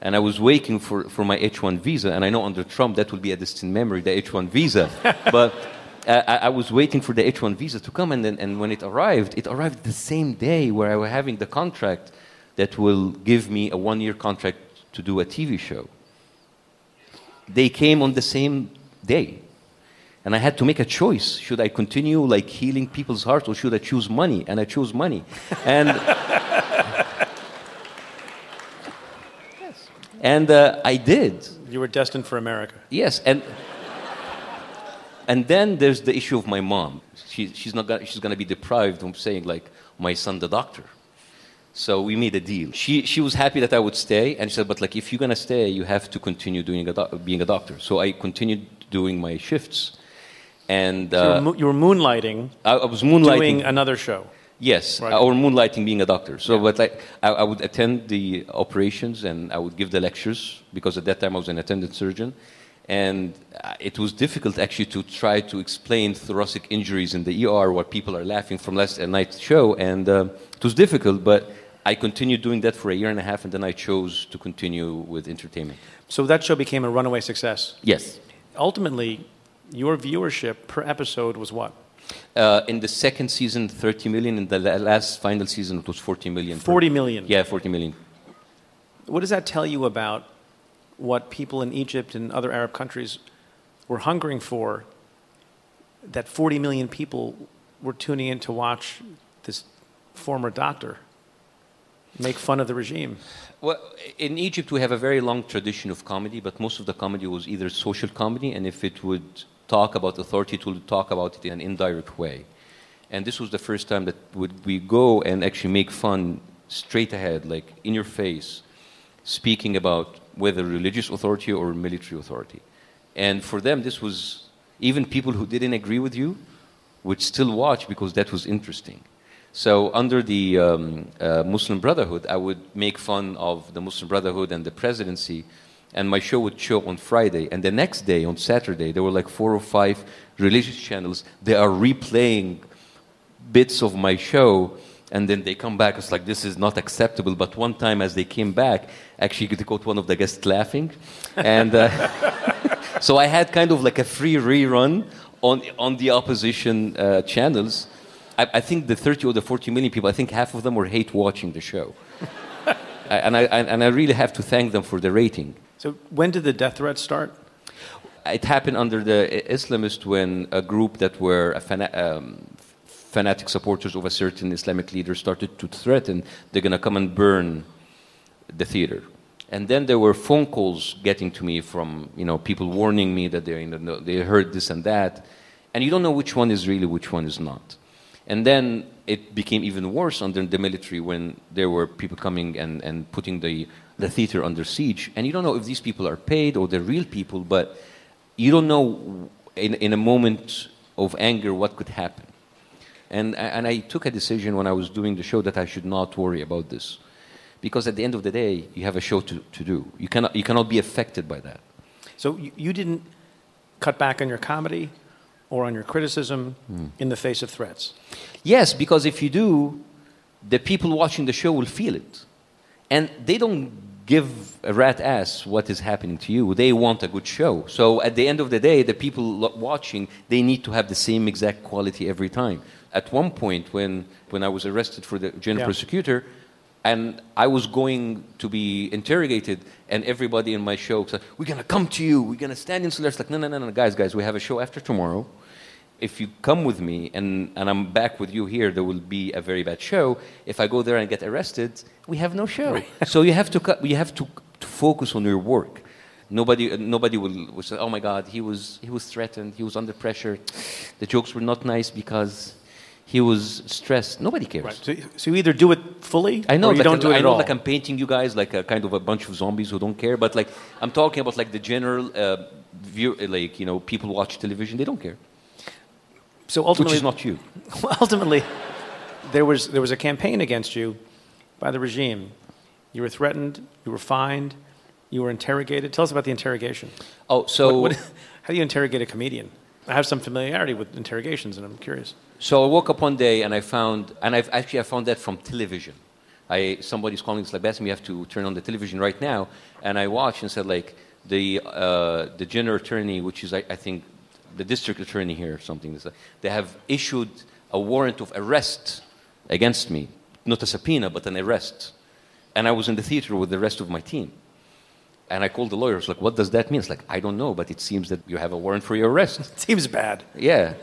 And I was waiting for, for my H1 visa. And I know under Trump that will be a distant memory, the H1 visa. but uh, I, I was waiting for the H1 visa to come. And, then, and when it arrived, it arrived the same day where I was having the contract that will give me a one year contract to do a TV show. They came on the same day and I had to make a choice. Should I continue like healing people's hearts or should I choose money? And I chose money. And and uh, I did. You were destined for America. Yes, and and then there's the issue of my mom. She, she's not gonna, she's going to be deprived of saying like my son the doctor. So we made a deal. She she was happy that I would stay, and she said, but like if you're going to stay, you have to continue doing a doc- being a doctor. So I continued doing my shifts, and So you, were uh, mo- you were moonlighting, I, I was moonlighting. doing another show. Yes, Right. or moonlighting being a doctor. So, but like, I, I would attend the operations and I would give the lectures because at that time I was an attendant surgeon, And uh, it was difficult actually to try to explain thoracic injuries in the ER while people are laughing from last night's show. And uh, it was difficult, but I continued doing that for a year and a half, and then I chose to continue with entertainment. So that show became a runaway success. Yes. Ultimately, your viewership per episode was what? Uh, in the second season, 30 million. In the last final season, it was 40 million. 40 million. Yeah, 40 million. What does that tell you about what people in Egypt and other Arab countries were hungering for? That 40 million people were tuning in to watch this former doctor make fun of the regime. Well, in Egypt, we have a very long tradition of comedy, but most of the comedy was either social comedy, and if it would talk about authority, to talk about it in an indirect way. And this was the first time that would we go and actually make fun straight ahead, like in your face, speaking about whether religious authority or military authority. And for them, this was even people who didn't agree with you would still watch because that was interesting. So under the um, uh, Muslim Brotherhood, I would make fun of the Muslim Brotherhood and the presidency, and my show would show on Friday. And the next day, on Saturday, there were like four or five religious channels. They are replaying bits of my show, and then they come back. It's like this is not acceptable. But one time, as they came back, actually, they caught one of the guests laughing, and uh, so I had kind of like a free rerun on on the opposition uh, channels. I, I, think the 30 or the 40 million people, I think half of them were hate watching the show. and, I, and I really have to thank them for the rating. So, when did the death threats start? It happened under the Islamists when a group that were um, fanatic supporters of a certain Islamic leader started to threaten they're going to come and burn the theater. And then there were phone calls getting to me from you know people warning me that they they heard this and that, and you don't know which one is really which one is not. And then it became even worse under the military when there were people coming and, and putting the, the theater under siege. And you don't know if these people are paid or they're real people, but you don't know in, in a moment of anger what could happen. And, and I took a decision when I was doing the show that I should not worry about this. Because at the end of the day, you have a show to, to do. You cannot, you cannot be affected by that. So you, you didn't cut back on your comedy? or on your criticism mm. in the face of threats? Yes, because if you do, the people watching the show will feel it. And they don't give a rat ass what is happening to you. They want a good show. So at the end of the day, the people watching, they need to have the same exact quality every time. At one point, when, when I was arrested for the general yeah. prosecutor, and I was going to be interrogated, and everybody in my show said, We're going to come to you. We're going to stand in solidarity. Like, no, no, no, no, guys, guys, we have a show after tomorrow if you come with me and, and I'm back with you here, there will be a very bad show. If I go there and get arrested, we have no show. Right. so you have to you have to, to, focus on your work. Nobody nobody will, will say, "Oh my God, he was he was threatened. He was under pressure. The jokes were not nice because." He was stressed. Nobody cares. Right. So, so you either do it fully, I know, or you like don't do it I at know, all. like I'm painting you guys like a kind of a bunch of zombies who don't care. But like I'm talking about like the general uh, view, like you know, people watch television, they don't care. So ultimately, Which is not you. ultimately, there was, there was a campaign against you by the regime. You were threatened, you were fined, you were interrogated. Tell us about the interrogation. Oh, so. What, what, how do you interrogate a comedian? I have some familiarity with interrogations, and I'm curious. So I woke up one day and I found, and I've actually I found that from television. I somebody's calling. It's like, Bassem, you have to turn on the television right now. And I watched and said, like, the uh, the general attorney, which is I, I think the district attorney here or something. They have issued a warrant of arrest against me, not a subpoena, but an arrest. And I was in the theater with the rest of my team. And I called the lawyers, like, what does that mean? It's like, I don't know, but it seems that you have a warrant for your arrest. it seems bad. Yeah.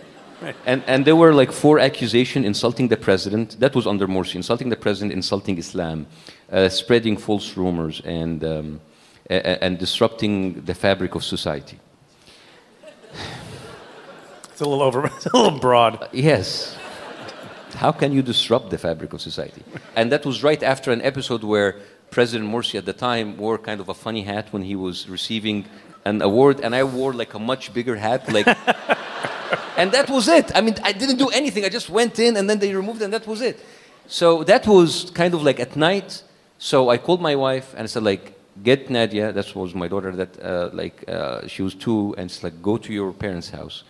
Right. And, and there were like four accusations insulting the president. That was under Morsi. Insulting the president, insulting Islam, uh, spreading false rumors, and, um, and disrupting the fabric of society. It's a little over, it's a little broad. Uh, yes. How can you disrupt the fabric of society? And that was right after an episode where President Morsi at the time wore kind of a funny hat when he was receiving an award, and I wore like a much bigger hat, like. and that was it. I mean, I didn't do anything. I just went in, and then they removed, it, and that was it. So that was kind of like at night. So I called my wife and I said, like, get Nadia, that was my daughter, that uh, like uh, she was two, and it's like, go to your parents' house.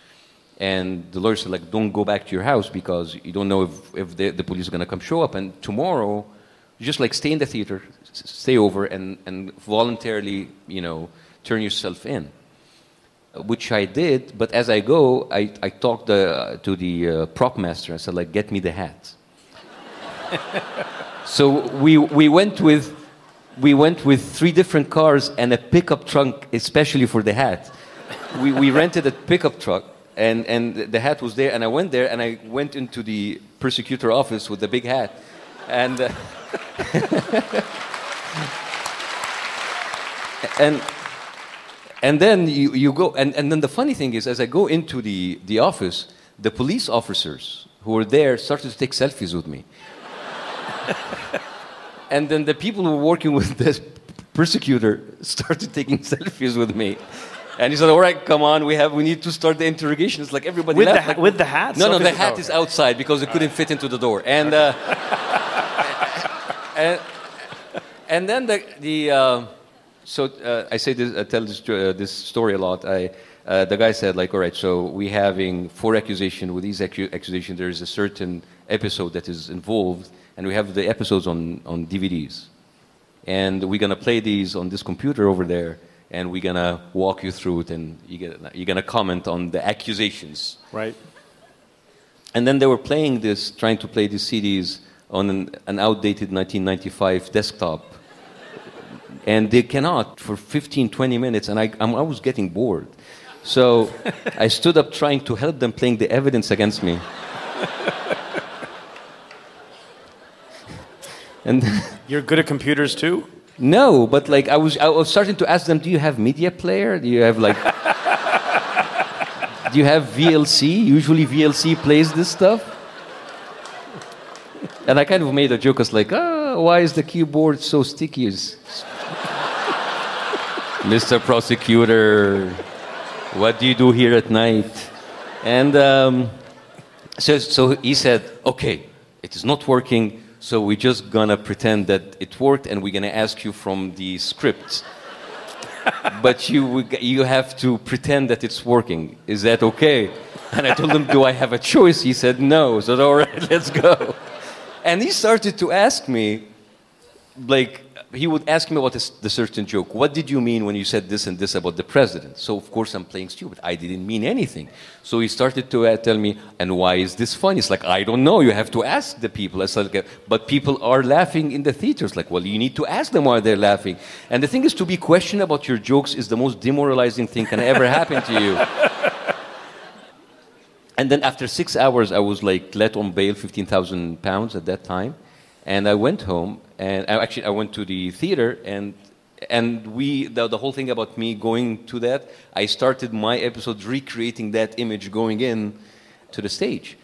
And the lawyer said, like, don't go back to your house because you don't know if, if the, the police are going to come show up. And tomorrow, just like stay in the theater, stay over, and, and voluntarily, you know, turn yourself in. Which I did, but as I go, I, I talked uh, to the uh, prop master. I said, like, get me the hat. so we, we went with we went with three different cars and a pickup truck, especially for the hat. We, we rented a pickup truck, and, and the hat was there. And I went there, and I went into the prosecutor office with the big hat, and uh, and and then you, you go, and, and then the funny thing is, as I go into the, the office, the police officers who were there started to take selfies with me. and then the people who were working with this persecutor started taking selfies with me. And he said, "All right, come on, we have, we need to start the interrogation." It's like everybody With the left, ha- like- with the hat? No, no, the hat is outside because it couldn't fit into the door. And uh, and, and then the the uh, so uh, I say this, I tell this uh, this story a lot. I uh, the guy said like, all right, so we having four accusations. With these accu- accusations, there is a certain episode that is involved, and we have the episodes on on DVDs, and we're gonna play these on this computer over there. And we're gonna walk you through it, and you're gonna, you're gonna comment on the accusations. Right. And then they were playing this, trying to play these CDs on an, an outdated 1995 desktop. And they cannot for 15, 20 minutes, and I, I'm, I was getting bored. So I stood up trying to help them playing the evidence against me. and You're good at computers too? No, but like I was, I was starting to ask them, do you have media player? Do you have like, do you have VLC? Usually VLC plays this stuff. And I kind of made a joke, I was like, oh, why is the keyboard so sticky? Mr. Prosecutor, what do you do here at night? And um, so, so he said, okay, it is not working, so we're just gonna pretend that it worked and we're gonna ask you from the script. but you, you have to pretend that it's working. Is that okay? And I told him, do I have a choice? He said, no. So, all right, let's go. And he started to ask me, like, he would ask me about this, the certain joke. What did you mean when you said this and this about the president? So, of course, I'm playing stupid. I didn't mean anything. So he started to uh, tell me, and why is this funny? It's like, I don't know. You have to ask the people. It's like, but people are laughing in the theaters. Like, well, you need to ask them why they're laughing. And the thing is, to be questioned about your jokes is the most demoralizing thing can ever happen to you. And then after six hours, I was like let on bail, 15,000 pounds at that time. And I went home, and actually I went to the theater, and and we the, the whole thing about me going to that, I started my episode recreating that image going in to the stage,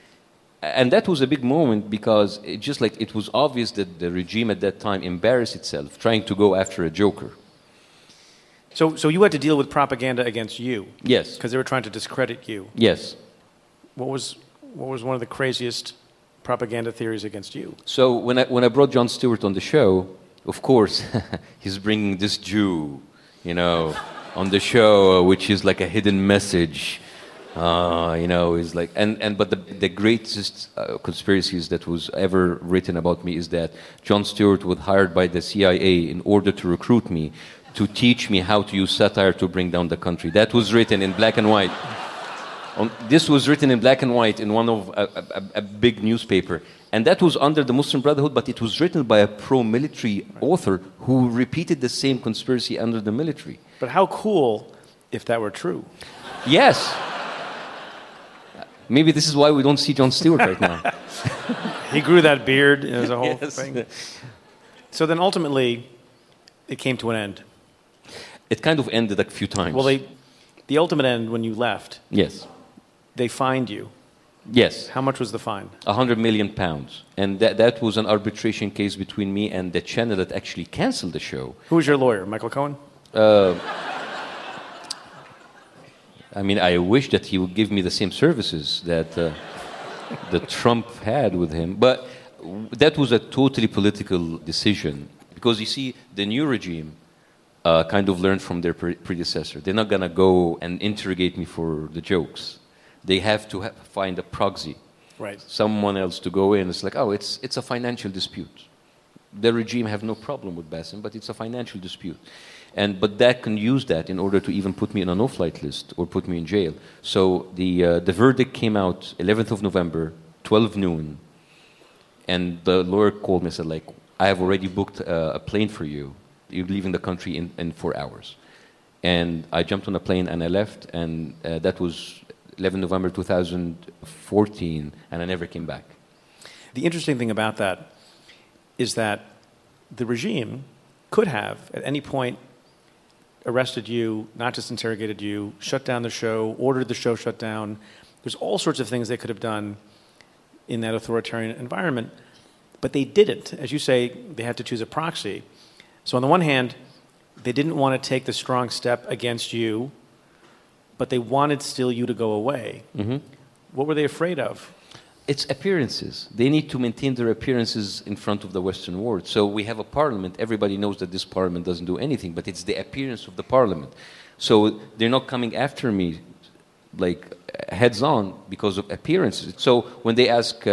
and that was a big moment because it just like it was obvious that the regime at that time embarrassed itself trying to go after a joker. So, so you had to deal with propaganda against you Yes, because they were trying to discredit you. yes. What was, what was one of the craziest propaganda theories against you? So when I, when I brought Jon Stewart on the show, of course, he's bringing this Jew, you know, on the show, which is like a hidden message. Uh, you know, is like, and, and but the, the greatest uh, conspiracies that was ever written about me is that Jon Stewart was hired by the CIA in order to recruit me to teach me how to use satire to bring down the country. That was written in black and white. On, this was written in black and white in one of a, a, a big newspaper, and that was under the Muslim Brotherhood, but it was written by a pro-military author who repeated the same conspiracy under the military. But how cool if that were true? Yes. Maybe this is why we don't see Jon Stewart right now. He grew that beard. as a whole Yes. thing. So then ultimately, it came to an end. It kind of ended a few times. Well, they, the ultimate end when you left, yes, they fined you. yes, How much was the fine? a hundred million pounds, and that that was an arbitration case between me and the channel that actually canceled the show. Who was your lawyer? Michael Cohen? I mean, I wish that he would give me the same services that uh, that Trump had with him, but that was a totally political decision because you see, the new regime uh, kind of learned from their pre- predecessor. They're not going to go and interrogate me for the jokes. They have to ha- find a proxy, Right. someone else to go in. It's like, oh, it's, it's a financial dispute. The regime have no problem with Bassem, but it's a financial dispute. And, but that can use that in order to even put me in a no-flight list or put me in jail. So the, uh, the verdict came out 11th of November, 12 noon, and the lawyer called me and said, like, I have already booked uh, a plane for you. You're leaving the country in, in four hours. And I jumped on a plane and I left, and uh, that was 11 November 2014, and I never came back. The interesting thing about that is that the regime could have, at any point, arrested you, not just interrogated you, shut down the show, ordered the show shut down. There's all sorts of things they could have done in that authoritarian environment, but they didn't. As you say, they had to choose a proxy. So, on the one hand, they didn't want to take the strong step against you, but they wanted still you to go away. What were they afraid of? It's appearances. They need to maintain their appearances in front of the Western world. So we have a parliament. Everybody knows that this parliament doesn't do anything, but it's the appearance of the parliament. So they're not coming after me like heads on because of appearances. So when they ask uh,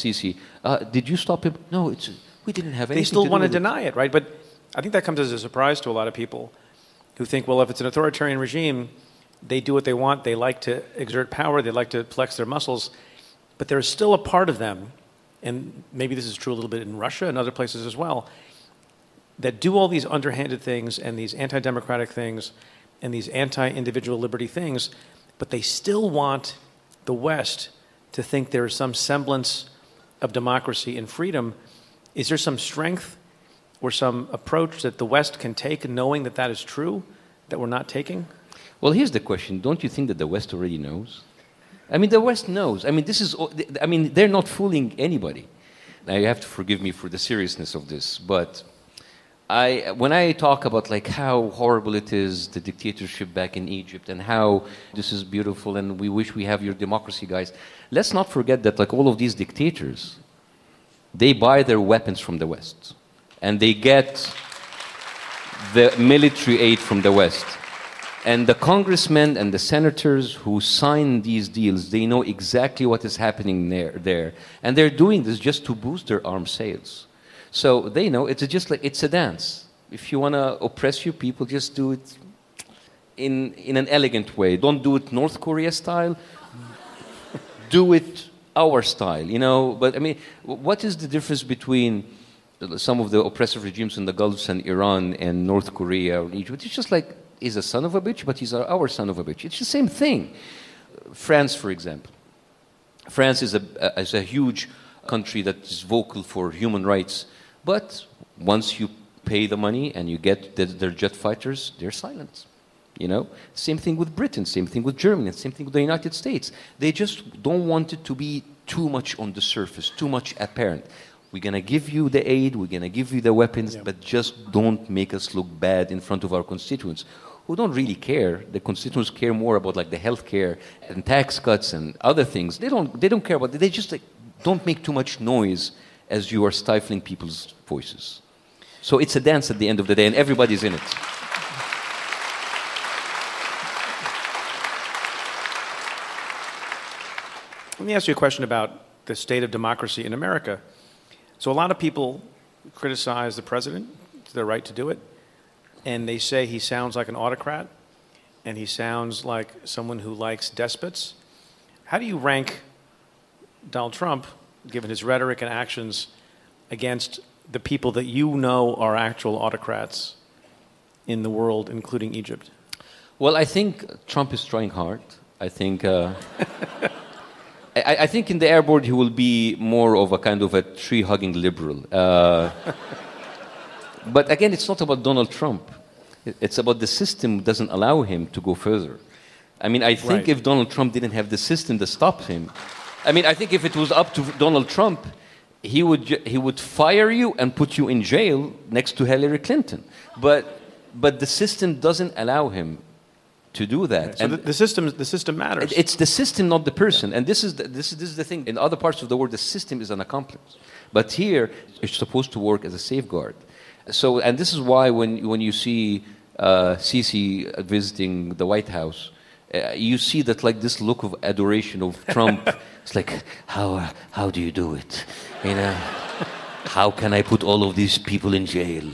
Sisi, uh, "Did you stop him?" No, it's we didn't have anything. they still to want to with it." deny it, right? But I think that comes as a surprise to a lot of people who think, well, if it's an authoritarian regime, they do what they want. They like to exert power. They like to flex their muscles. But there's still a part of them, and maybe this is true a little bit in Russia and other places as well, that do all these underhanded things and these anti-democratic things and these anti-individual liberty things, but they still want the West to think there is some semblance of democracy and freedom. Is there some strength or some approach that the West can take, knowing that that is true, that we're not taking? Well, here's the question: Don't you think that the West already knows? I mean, the West knows. I mean, this is. I mean, they're not fooling anybody. Now you have to forgive me for the seriousness of this, but I, when I talk about like how horrible it is, the dictatorship back in Egypt, and how this is beautiful, and we wish we have your democracy, guys. Let's not forget that like all of these dictators, they buy their weapons from the West, and they get the military aid from the West. And the congressmen and the senators who sign these deals, they know exactly what is happening there, there. And they're doing this just to boost their arms sales. So they know it's just like it's a dance. If you want to oppress your people, just do it in, in an elegant way. Don't do it North Korea style. do it our style, you know. But I mean, what is the difference between some of the oppressive regimes in the Gulf and Iran and North Korea or Egypt? It's just like he's a son of a bitch, but he's our- son of a bitch. It's the same thing. France, for example. France is a, is a huge country that is vocal for human rights, but once you pay the money and you get the, their jet fighters, they're silent. You know, same thing with Britain, same thing with Germany, same thing with the United States. They just don't want it to be too much on the surface, too much apparent. We're gonna give you the aid, we're gonna give you the weapons, but just don't make us look bad in front of our constituents who don't really care. The constituents care more about like the health care and tax cuts and other things. They don't, they don't care about it. They just like, don't make too much noise as you are stifling people's voices. So it's a dance at the end of the day, and everybody's in it. Let me ask you a question about the state of democracy in America. So, a lot of people criticize the president, it's their right to do it, and they say he sounds like an autocrat and he sounds like someone who likes despots. How do you rank Donald Trump, given his rhetoric and actions, against the people that you know are actual autocrats in the world, including Egypt? Well, I think Trump is trying hard. I think. Uh, I, I think in the Arab world he will be more of a kind of a tree hugging liberal. Uh, but again, it's not about Donald Trump. It's about the system doesn't allow him to go further. I mean, I think Right. if Donald Trump didn't have the system that stopped him, I mean, I think if it was up to Donald Trump, he would he would fire you and put you in jail next to Hillary Clinton. But but the system doesn't allow him to do that. So, the, the, system, the system matters. It- It's the system, not the person. And this is the, this, is, this is the thing. In other parts of the world, the system is an accomplice. But here, it's supposed to work as a safeguard. So, and this is why when, when you see uh, Sisi visiting the White House, uh, you see that like this look of adoration of Trump. it's like, how, how do you do it? You know, how can I put all of these people in jail?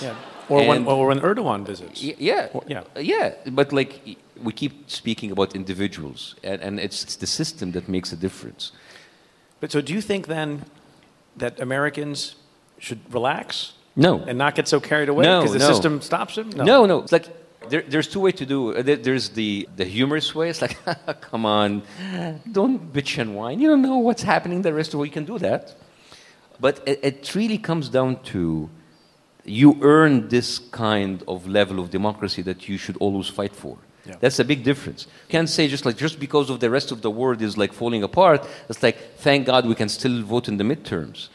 Yeah. Or when, or when Erdogan visits. Yeah, Or- yeah. yeah. But like we keep speaking about individuals, and, and it's, it's the system that makes a difference. But so do you think then that Americans should relax No, and not get so carried away No, because the no. system stops them? no, no. It's like there, there's two ways to do. Uh, it. There's the the humorous way. It's like, come on, don't bitch and whine. You don't know what's happening the rest of the world. You can do that, but it, it really comes down to you earn this kind of level of democracy that you should always fight for. Yeah. That's a big difference. You can't say just like just because of the rest of the world is like falling apart. It's like thank God we can still vote in the midterms.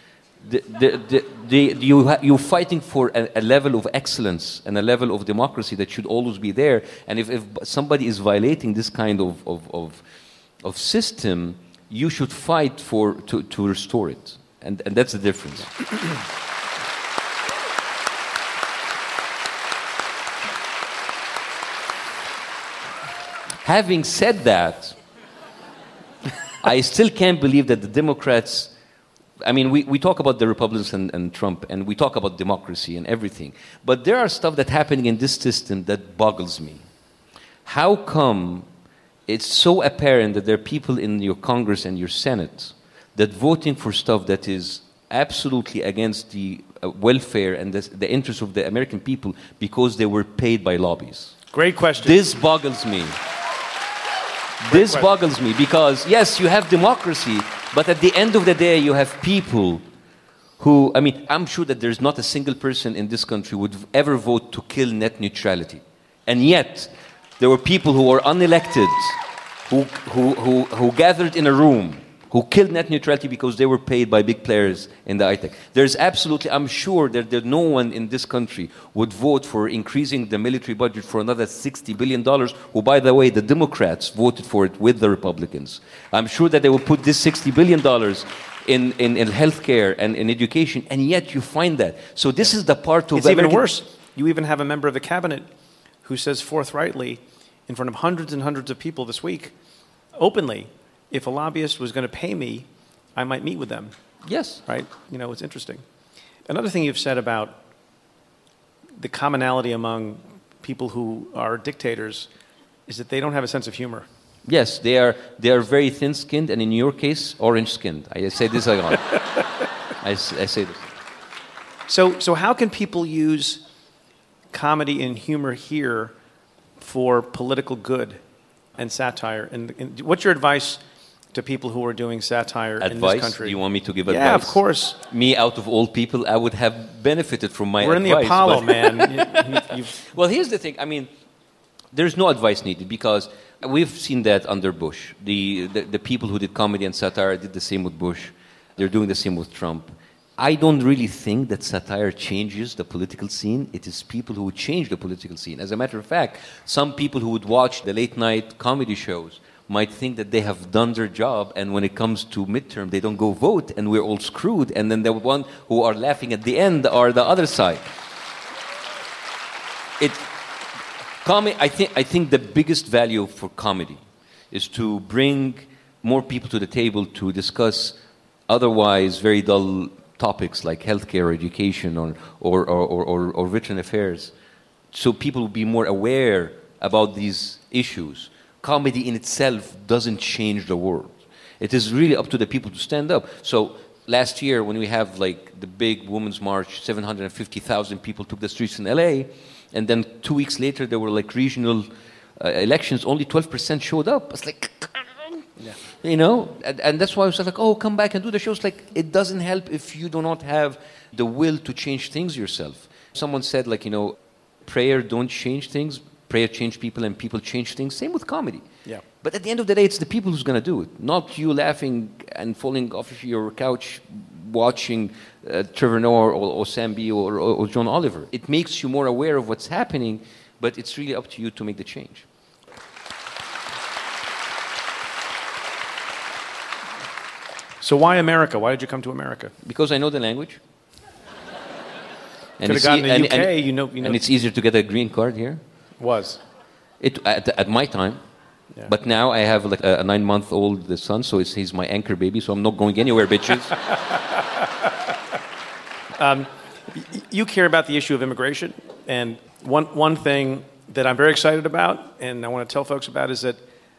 The, the, the, the, you ha- you're fighting for a, a level of excellence and a level of democracy that should always be there. And if, if somebody is violating this kind of, of, of, of system, you should fight for to, to restore it. And, and that's the difference. Having said that, I still can't believe that the Democrats. I mean, we, we talk about the Republicans and, and Trump, and we talk about democracy and everything. But there are stuff that's happening in this system that boggles me. How come it's so apparent that there are people in your Congress and your Senate that voting for stuff that is absolutely against the uh, welfare and the, the interests of the American people because they were paid by lobbies? Great question. This boggles me. This boggles me because, yes, you have democracy, but at the end of the day, you have people who, I mean, I'm sure that there's not a single person in this country would ever vote to kill net neutrality. And yet, there were people who were unelected, who, who, who, who gathered in a room, who killed net neutrality because they were paid by big players in the ITEC. There's absolutely, I'm sure that there, no one in this country would vote for increasing the military budget for another $60 billion, who, by the way, the Democrats voted for it with the Republicans. I'm sure that they would put this $60 billion in, in, in healthcare and in education, and yet you find that. So this is the part of It's even worse. You even have a member of the cabinet who says forthrightly in front of hundreds and hundreds of people this week, openly, if a lobbyist was going to pay me, I might meet with them. Yes. Right? You know, it's interesting. Another thing you've said about the commonality among people who are dictators is that they don't have a sense of humor. Yes, they are, they are very thin skinned, and in your case, orange skinned. I say this a lot. I, I say this. So, so how can people use comedy and humor here for political good and satire? And, and what's your advice to people who are doing satire in this Advice? country? You want me to give advice? Yeah, of course. Me, out of all people, I would have benefited from my We're in the Apollo, man. You- you- Well, here's the thing. I mean, there's no advice needed because we've seen that under Bush. The, the, the people who did comedy and satire did the same with Bush. They're doing the same with Trump. I don't really think that satire changes the political scene. It is people who change the political scene. As a matter of fact, some people who would watch the late night comedy shows might think that they have done their job, and when it comes to midterm, they don't go vote, and we're all screwed. And then the one who are laughing at the end are the other side. It, Comedy, I think, I think the biggest value for comedy is to bring more people to the table to discuss otherwise very dull topics like healthcare education or, or, or, or, or, or written affairs. So people will be more aware about these issues. Comedy in itself doesn't change the world. It is really up to the people to stand up. So last year when we have like the big women's march, 750,000 people took the streets in LA, and then two weeks later there were like regional uh, elections, only 12% showed up. It's like, you know, and, and that's why I was like, oh, come back and do the shows. Like, it doesn't help if you do not have the will to change things yourself. Someone said, like, you know, prayer don't change things, prayer change people, and people change things. Same with comedy. Yeah. But at the end of the day, it's the people who's going to do it, not you laughing and falling off your couch watching uh, Trevor Noah or, or Sam Bee or, or, John Oliver. It makes you more aware of what's happening, but it's really up to you to make the change. so why America? Why did you come to America? Because I know the language. And Could have gotten e- the and- and- you know, you know, and it's easier to get a green card here. Was. It at, at my time. Yeah. But now I have like a, a nine-month-old son, so it's, he's my anchor baby. So I'm not going anywhere, bitches. Um, you care about the issue of immigration, and one one thing that I'm very excited about, and I want to tell folks about, is that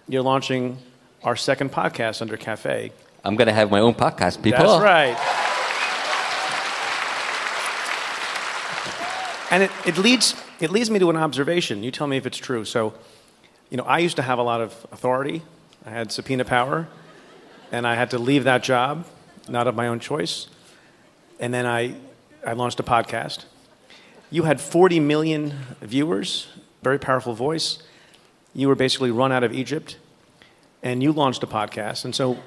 you're launching our second podcast under Cafe. I'm gonna have my own podcast, people. That's right. And it, it leads it leads me to an observation. You tell me if it's true. So, you know, I used to have a lot of authority. I had subpoena power, and I had to leave that job, not of my own choice. And then I I launched a podcast. You had 40 million viewers, very powerful voice. You were basically run out of Egypt, and you launched a podcast. And so,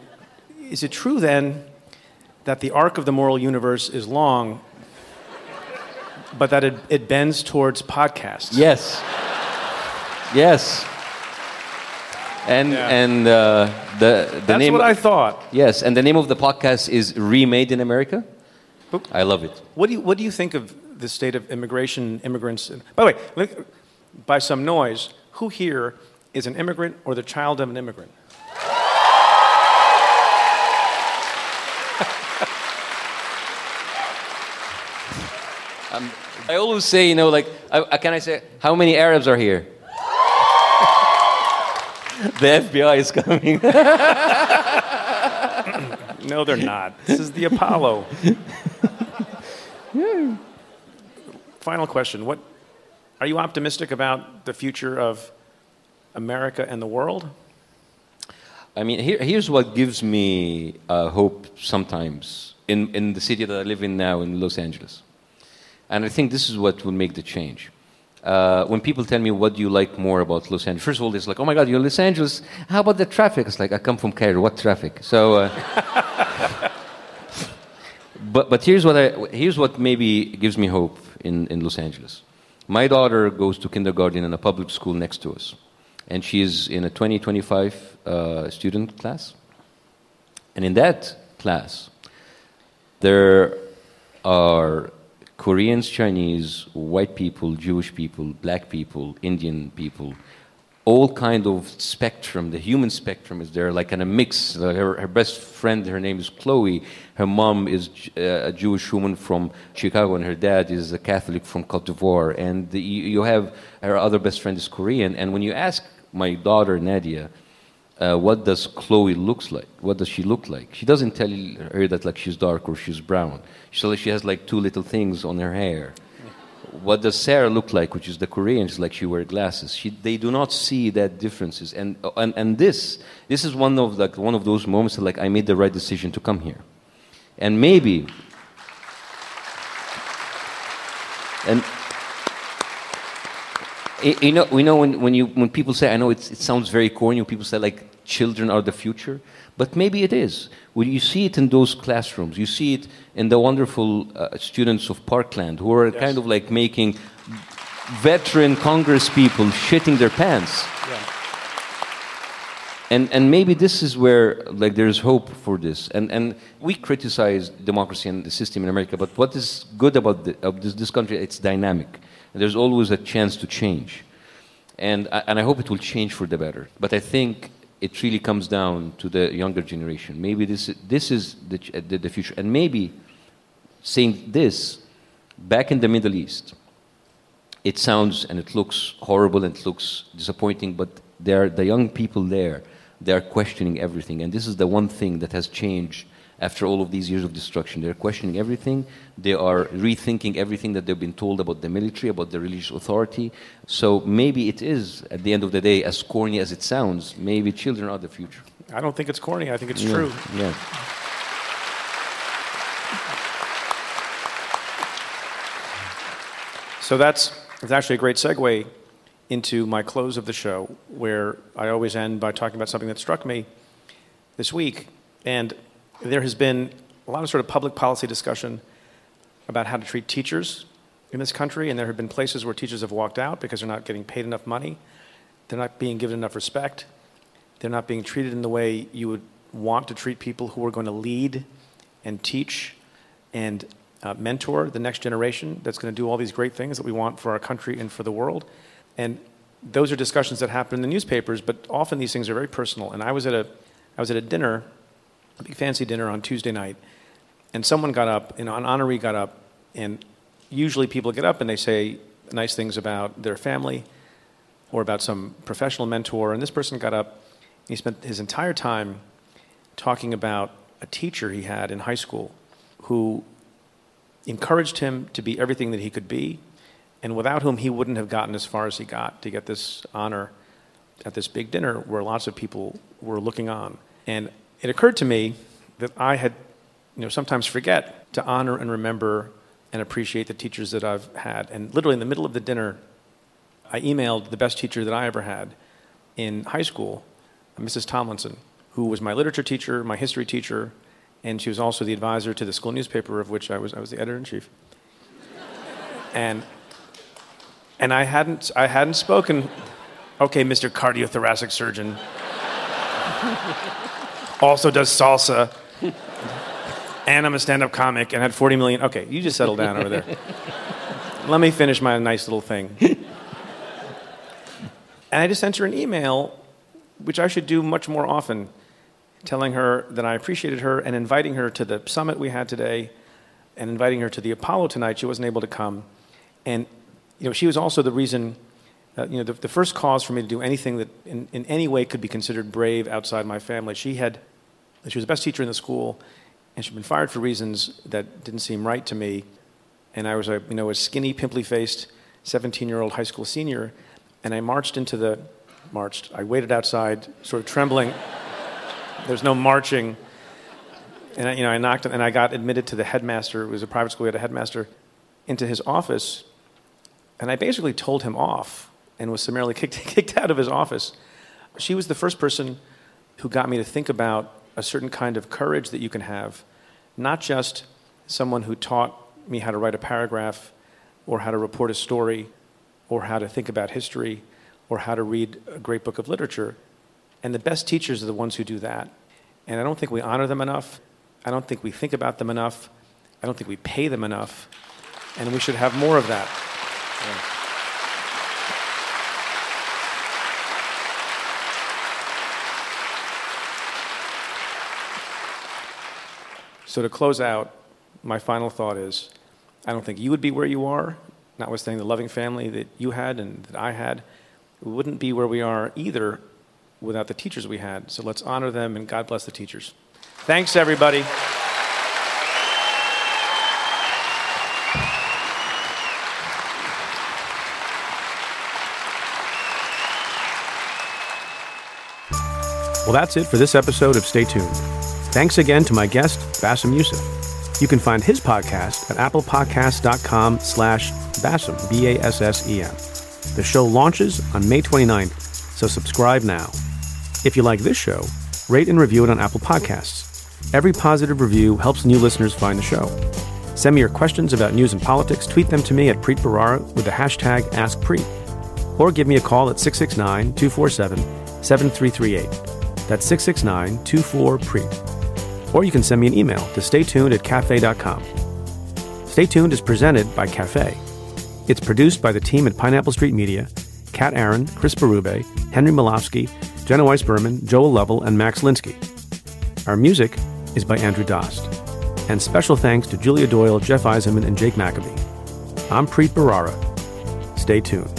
is it true then that the arc of the moral universe is long, but that it, it bends towards podcasts? Yes. Yes. And Yeah. and uh, the the That's name. what I thought. Yes, and the name of the podcast is Remade in America. I love it. What do you, what do you think of the state of immigration, immigrants? By the way, by some noise, who here is an immigrant or the child of an immigrant? I always say, you know, like, I, I, can I say, how many Arabs are here? the FBI is coming. No, they're not. This is the Apollo. Final question. What are you optimistic about the future of America and the world? I mean, here, here's what gives me uh, hope sometimes in, in the city that I live in now, in Los Angeles. And I think this is what will make the change. Uh, when people tell me, what do you like more about Los Angeles? First of all, it's like, oh my God, you're in Los Angeles. How about the traffic? It's like, I come from Cairo. What traffic? So, uh, but, but here's, what I, here's what maybe gives me hope in, in Los Angeles. My daughter goes to kindergarten in a public school next to us. And she's in a 2025 uh, student class. And in that class, there are Koreans, Chinese, white people, Jewish people, black people, Indian people, all kind of spectrum. The human spectrum is there, like in a mix. Her, her best friend, her name is Chloe. Her mom is uh, a Jewish woman from Chicago, and her dad is a Catholic from Cote d'Ivoire. And you have her other best friend is Korean. And when you ask my daughter Nadia, uh, what does Chloe looks like? What does she look like? She doesn't tell her that like she's dark or she's brown. She she has like two little things on her hair. What does Sarah look like, which is the Korean? She's like she wears glasses. She, they do not see that differences. And, and, and this, this is one of, like, one of those moments that like, I made the right decision to come here. And maybe, and You know, we know when, when, you, when people say, I know it sounds very corny, when people say like children are the future, but maybe it is. When you see it in those classrooms, you see it in the wonderful uh, students of Parkland who are kind of like making veteran Congress people shitting their pants. And, and maybe this is where like there's hope for this. And, and we criticize democracy and the system in America, but what is good about the, of this, this country, it's dynamic. There's always a chance to change. And, I- and I hope it will change for the better. But I think it really comes down to the younger generation. Maybe this, this is the, the, the future. And maybe saying this, back in the Middle East, it sounds and it looks horrible and it looks disappointing, but there, the young people there, they are questioning everything. And this is the one thing that has changed after all of these years of destruction. They're questioning everything. They are rethinking everything that they've been told about the military, about the religious authority. So maybe it is, at the end of the day, as corny as it sounds, maybe children are the future. I don't think it's corny. I think it's Yeah, true. Yeah. So that's, that's actually a great segue into my close of the show, where I always end by talking about something that struck me this week. And there has been a lot of sort of public policy discussion about how to treat teachers in this country, and there have been places where teachers have walked out because they're not getting paid enough money, they're not being given enough respect, they're not being treated in the way you would want to treat people who are going to lead and teach and uh, mentor the next generation that's going to do all these great things that we want for our country and for the world. And those are discussions that happen in the newspapers, but often these things are very personal. And I was at a, I was at a dinner, a big fancy dinner on Tuesday night, and someone got up, and an honoree got up, and usually people get up and they say nice things about their family or about some professional mentor. And this person got up, and he spent his entire time talking about a teacher he had in high school who encouraged him to be everything that he could be, and without whom he wouldn't have gotten as far as he got to get this honor at this big dinner where lots of people were looking on. And it occurred to me that I had, you know, sometimes forget to honor and remember and appreciate the teachers that I've had. And literally in the middle of the dinner, I emailed the best teacher that I ever had in high school, Mrs. Tomlinson, who was my literature teacher, my history teacher, and she was also the advisor to the school newspaper of which I was, I was the editor in chief. and and I hadn't, I hadn't spoken, okay, Mr. Cardiothoracic Surgeon. also does salsa. And I'm a stand up comic and had 40 million. Okay, you just settle down over there. Let me finish my nice little thing. And I just sent her an email, which I should do much more often, telling her that I appreciated her and inviting her to the summit we had today and inviting her to the Apollo tonight. She wasn't able to come. And you know, she was also the reason, uh, you know, the, the, first cause for me to do anything that in, in any way could be considered brave outside my family. She had, she was the best teacher in the school, and she'd been fired for reasons that didn't seem right to me. And I was a, you know, a skinny, pimply-faced 17-year-old high school senior, and I marched into the, marched, I waited outside, sort of trembling. There's no marching. And I, you know, I knocked, and I got admitted to the headmaster. It was a private school. We had a headmaster into his office, and I basically told him off and was summarily kicked, kicked out of his office. She was the first person who got me to think about a certain kind of courage that you can have, not just someone who taught me how to write a paragraph or how to report a story or how to think about history or how to read a great book of literature. And the best teachers are the ones who do that. And I don't think we honor them enough. I don't think we think about them enough. I don't think we pay them enough. And we should have more of that. So, to close out, my final thought is I don't think you would be where you are, notwithstanding the loving family that you had and that I had. We wouldn't be where we are either without the teachers we had. So, let's honor them and God bless the teachers. Thanks, everybody. Well, that's it for this episode of Stay Tuned. Thanks again to my guest, Bassem Youssef. You can find his podcast at applepodcast.com slash Bassem, B-A-S-S-E-M. The show launches on May 29th, so subscribe now. If you like this show, rate and review it on Apple Podcasts. Every positive review helps new listeners find the show. Send me your questions about news and politics. Tweet them to me at Preet Bharara with the hashtag AskPreet. Or give me a call at 669 247 7338. That's 669 24 PRE. Or you can send me an email to staytuned at cafe.com. Stay Tuned is presented by Cafe. It's produced by the team at Pineapple Street Media Kat Aaron, Chris Berube, Henry Molofsky, Jenna Weiss Berman, Joel Lovell, and Max Linsky. Our music is by Andrew Dost. And special thanks to Julia Doyle, Jeff Eisenman, and Jake Maccabee. I'm Preet Bharara. Stay tuned.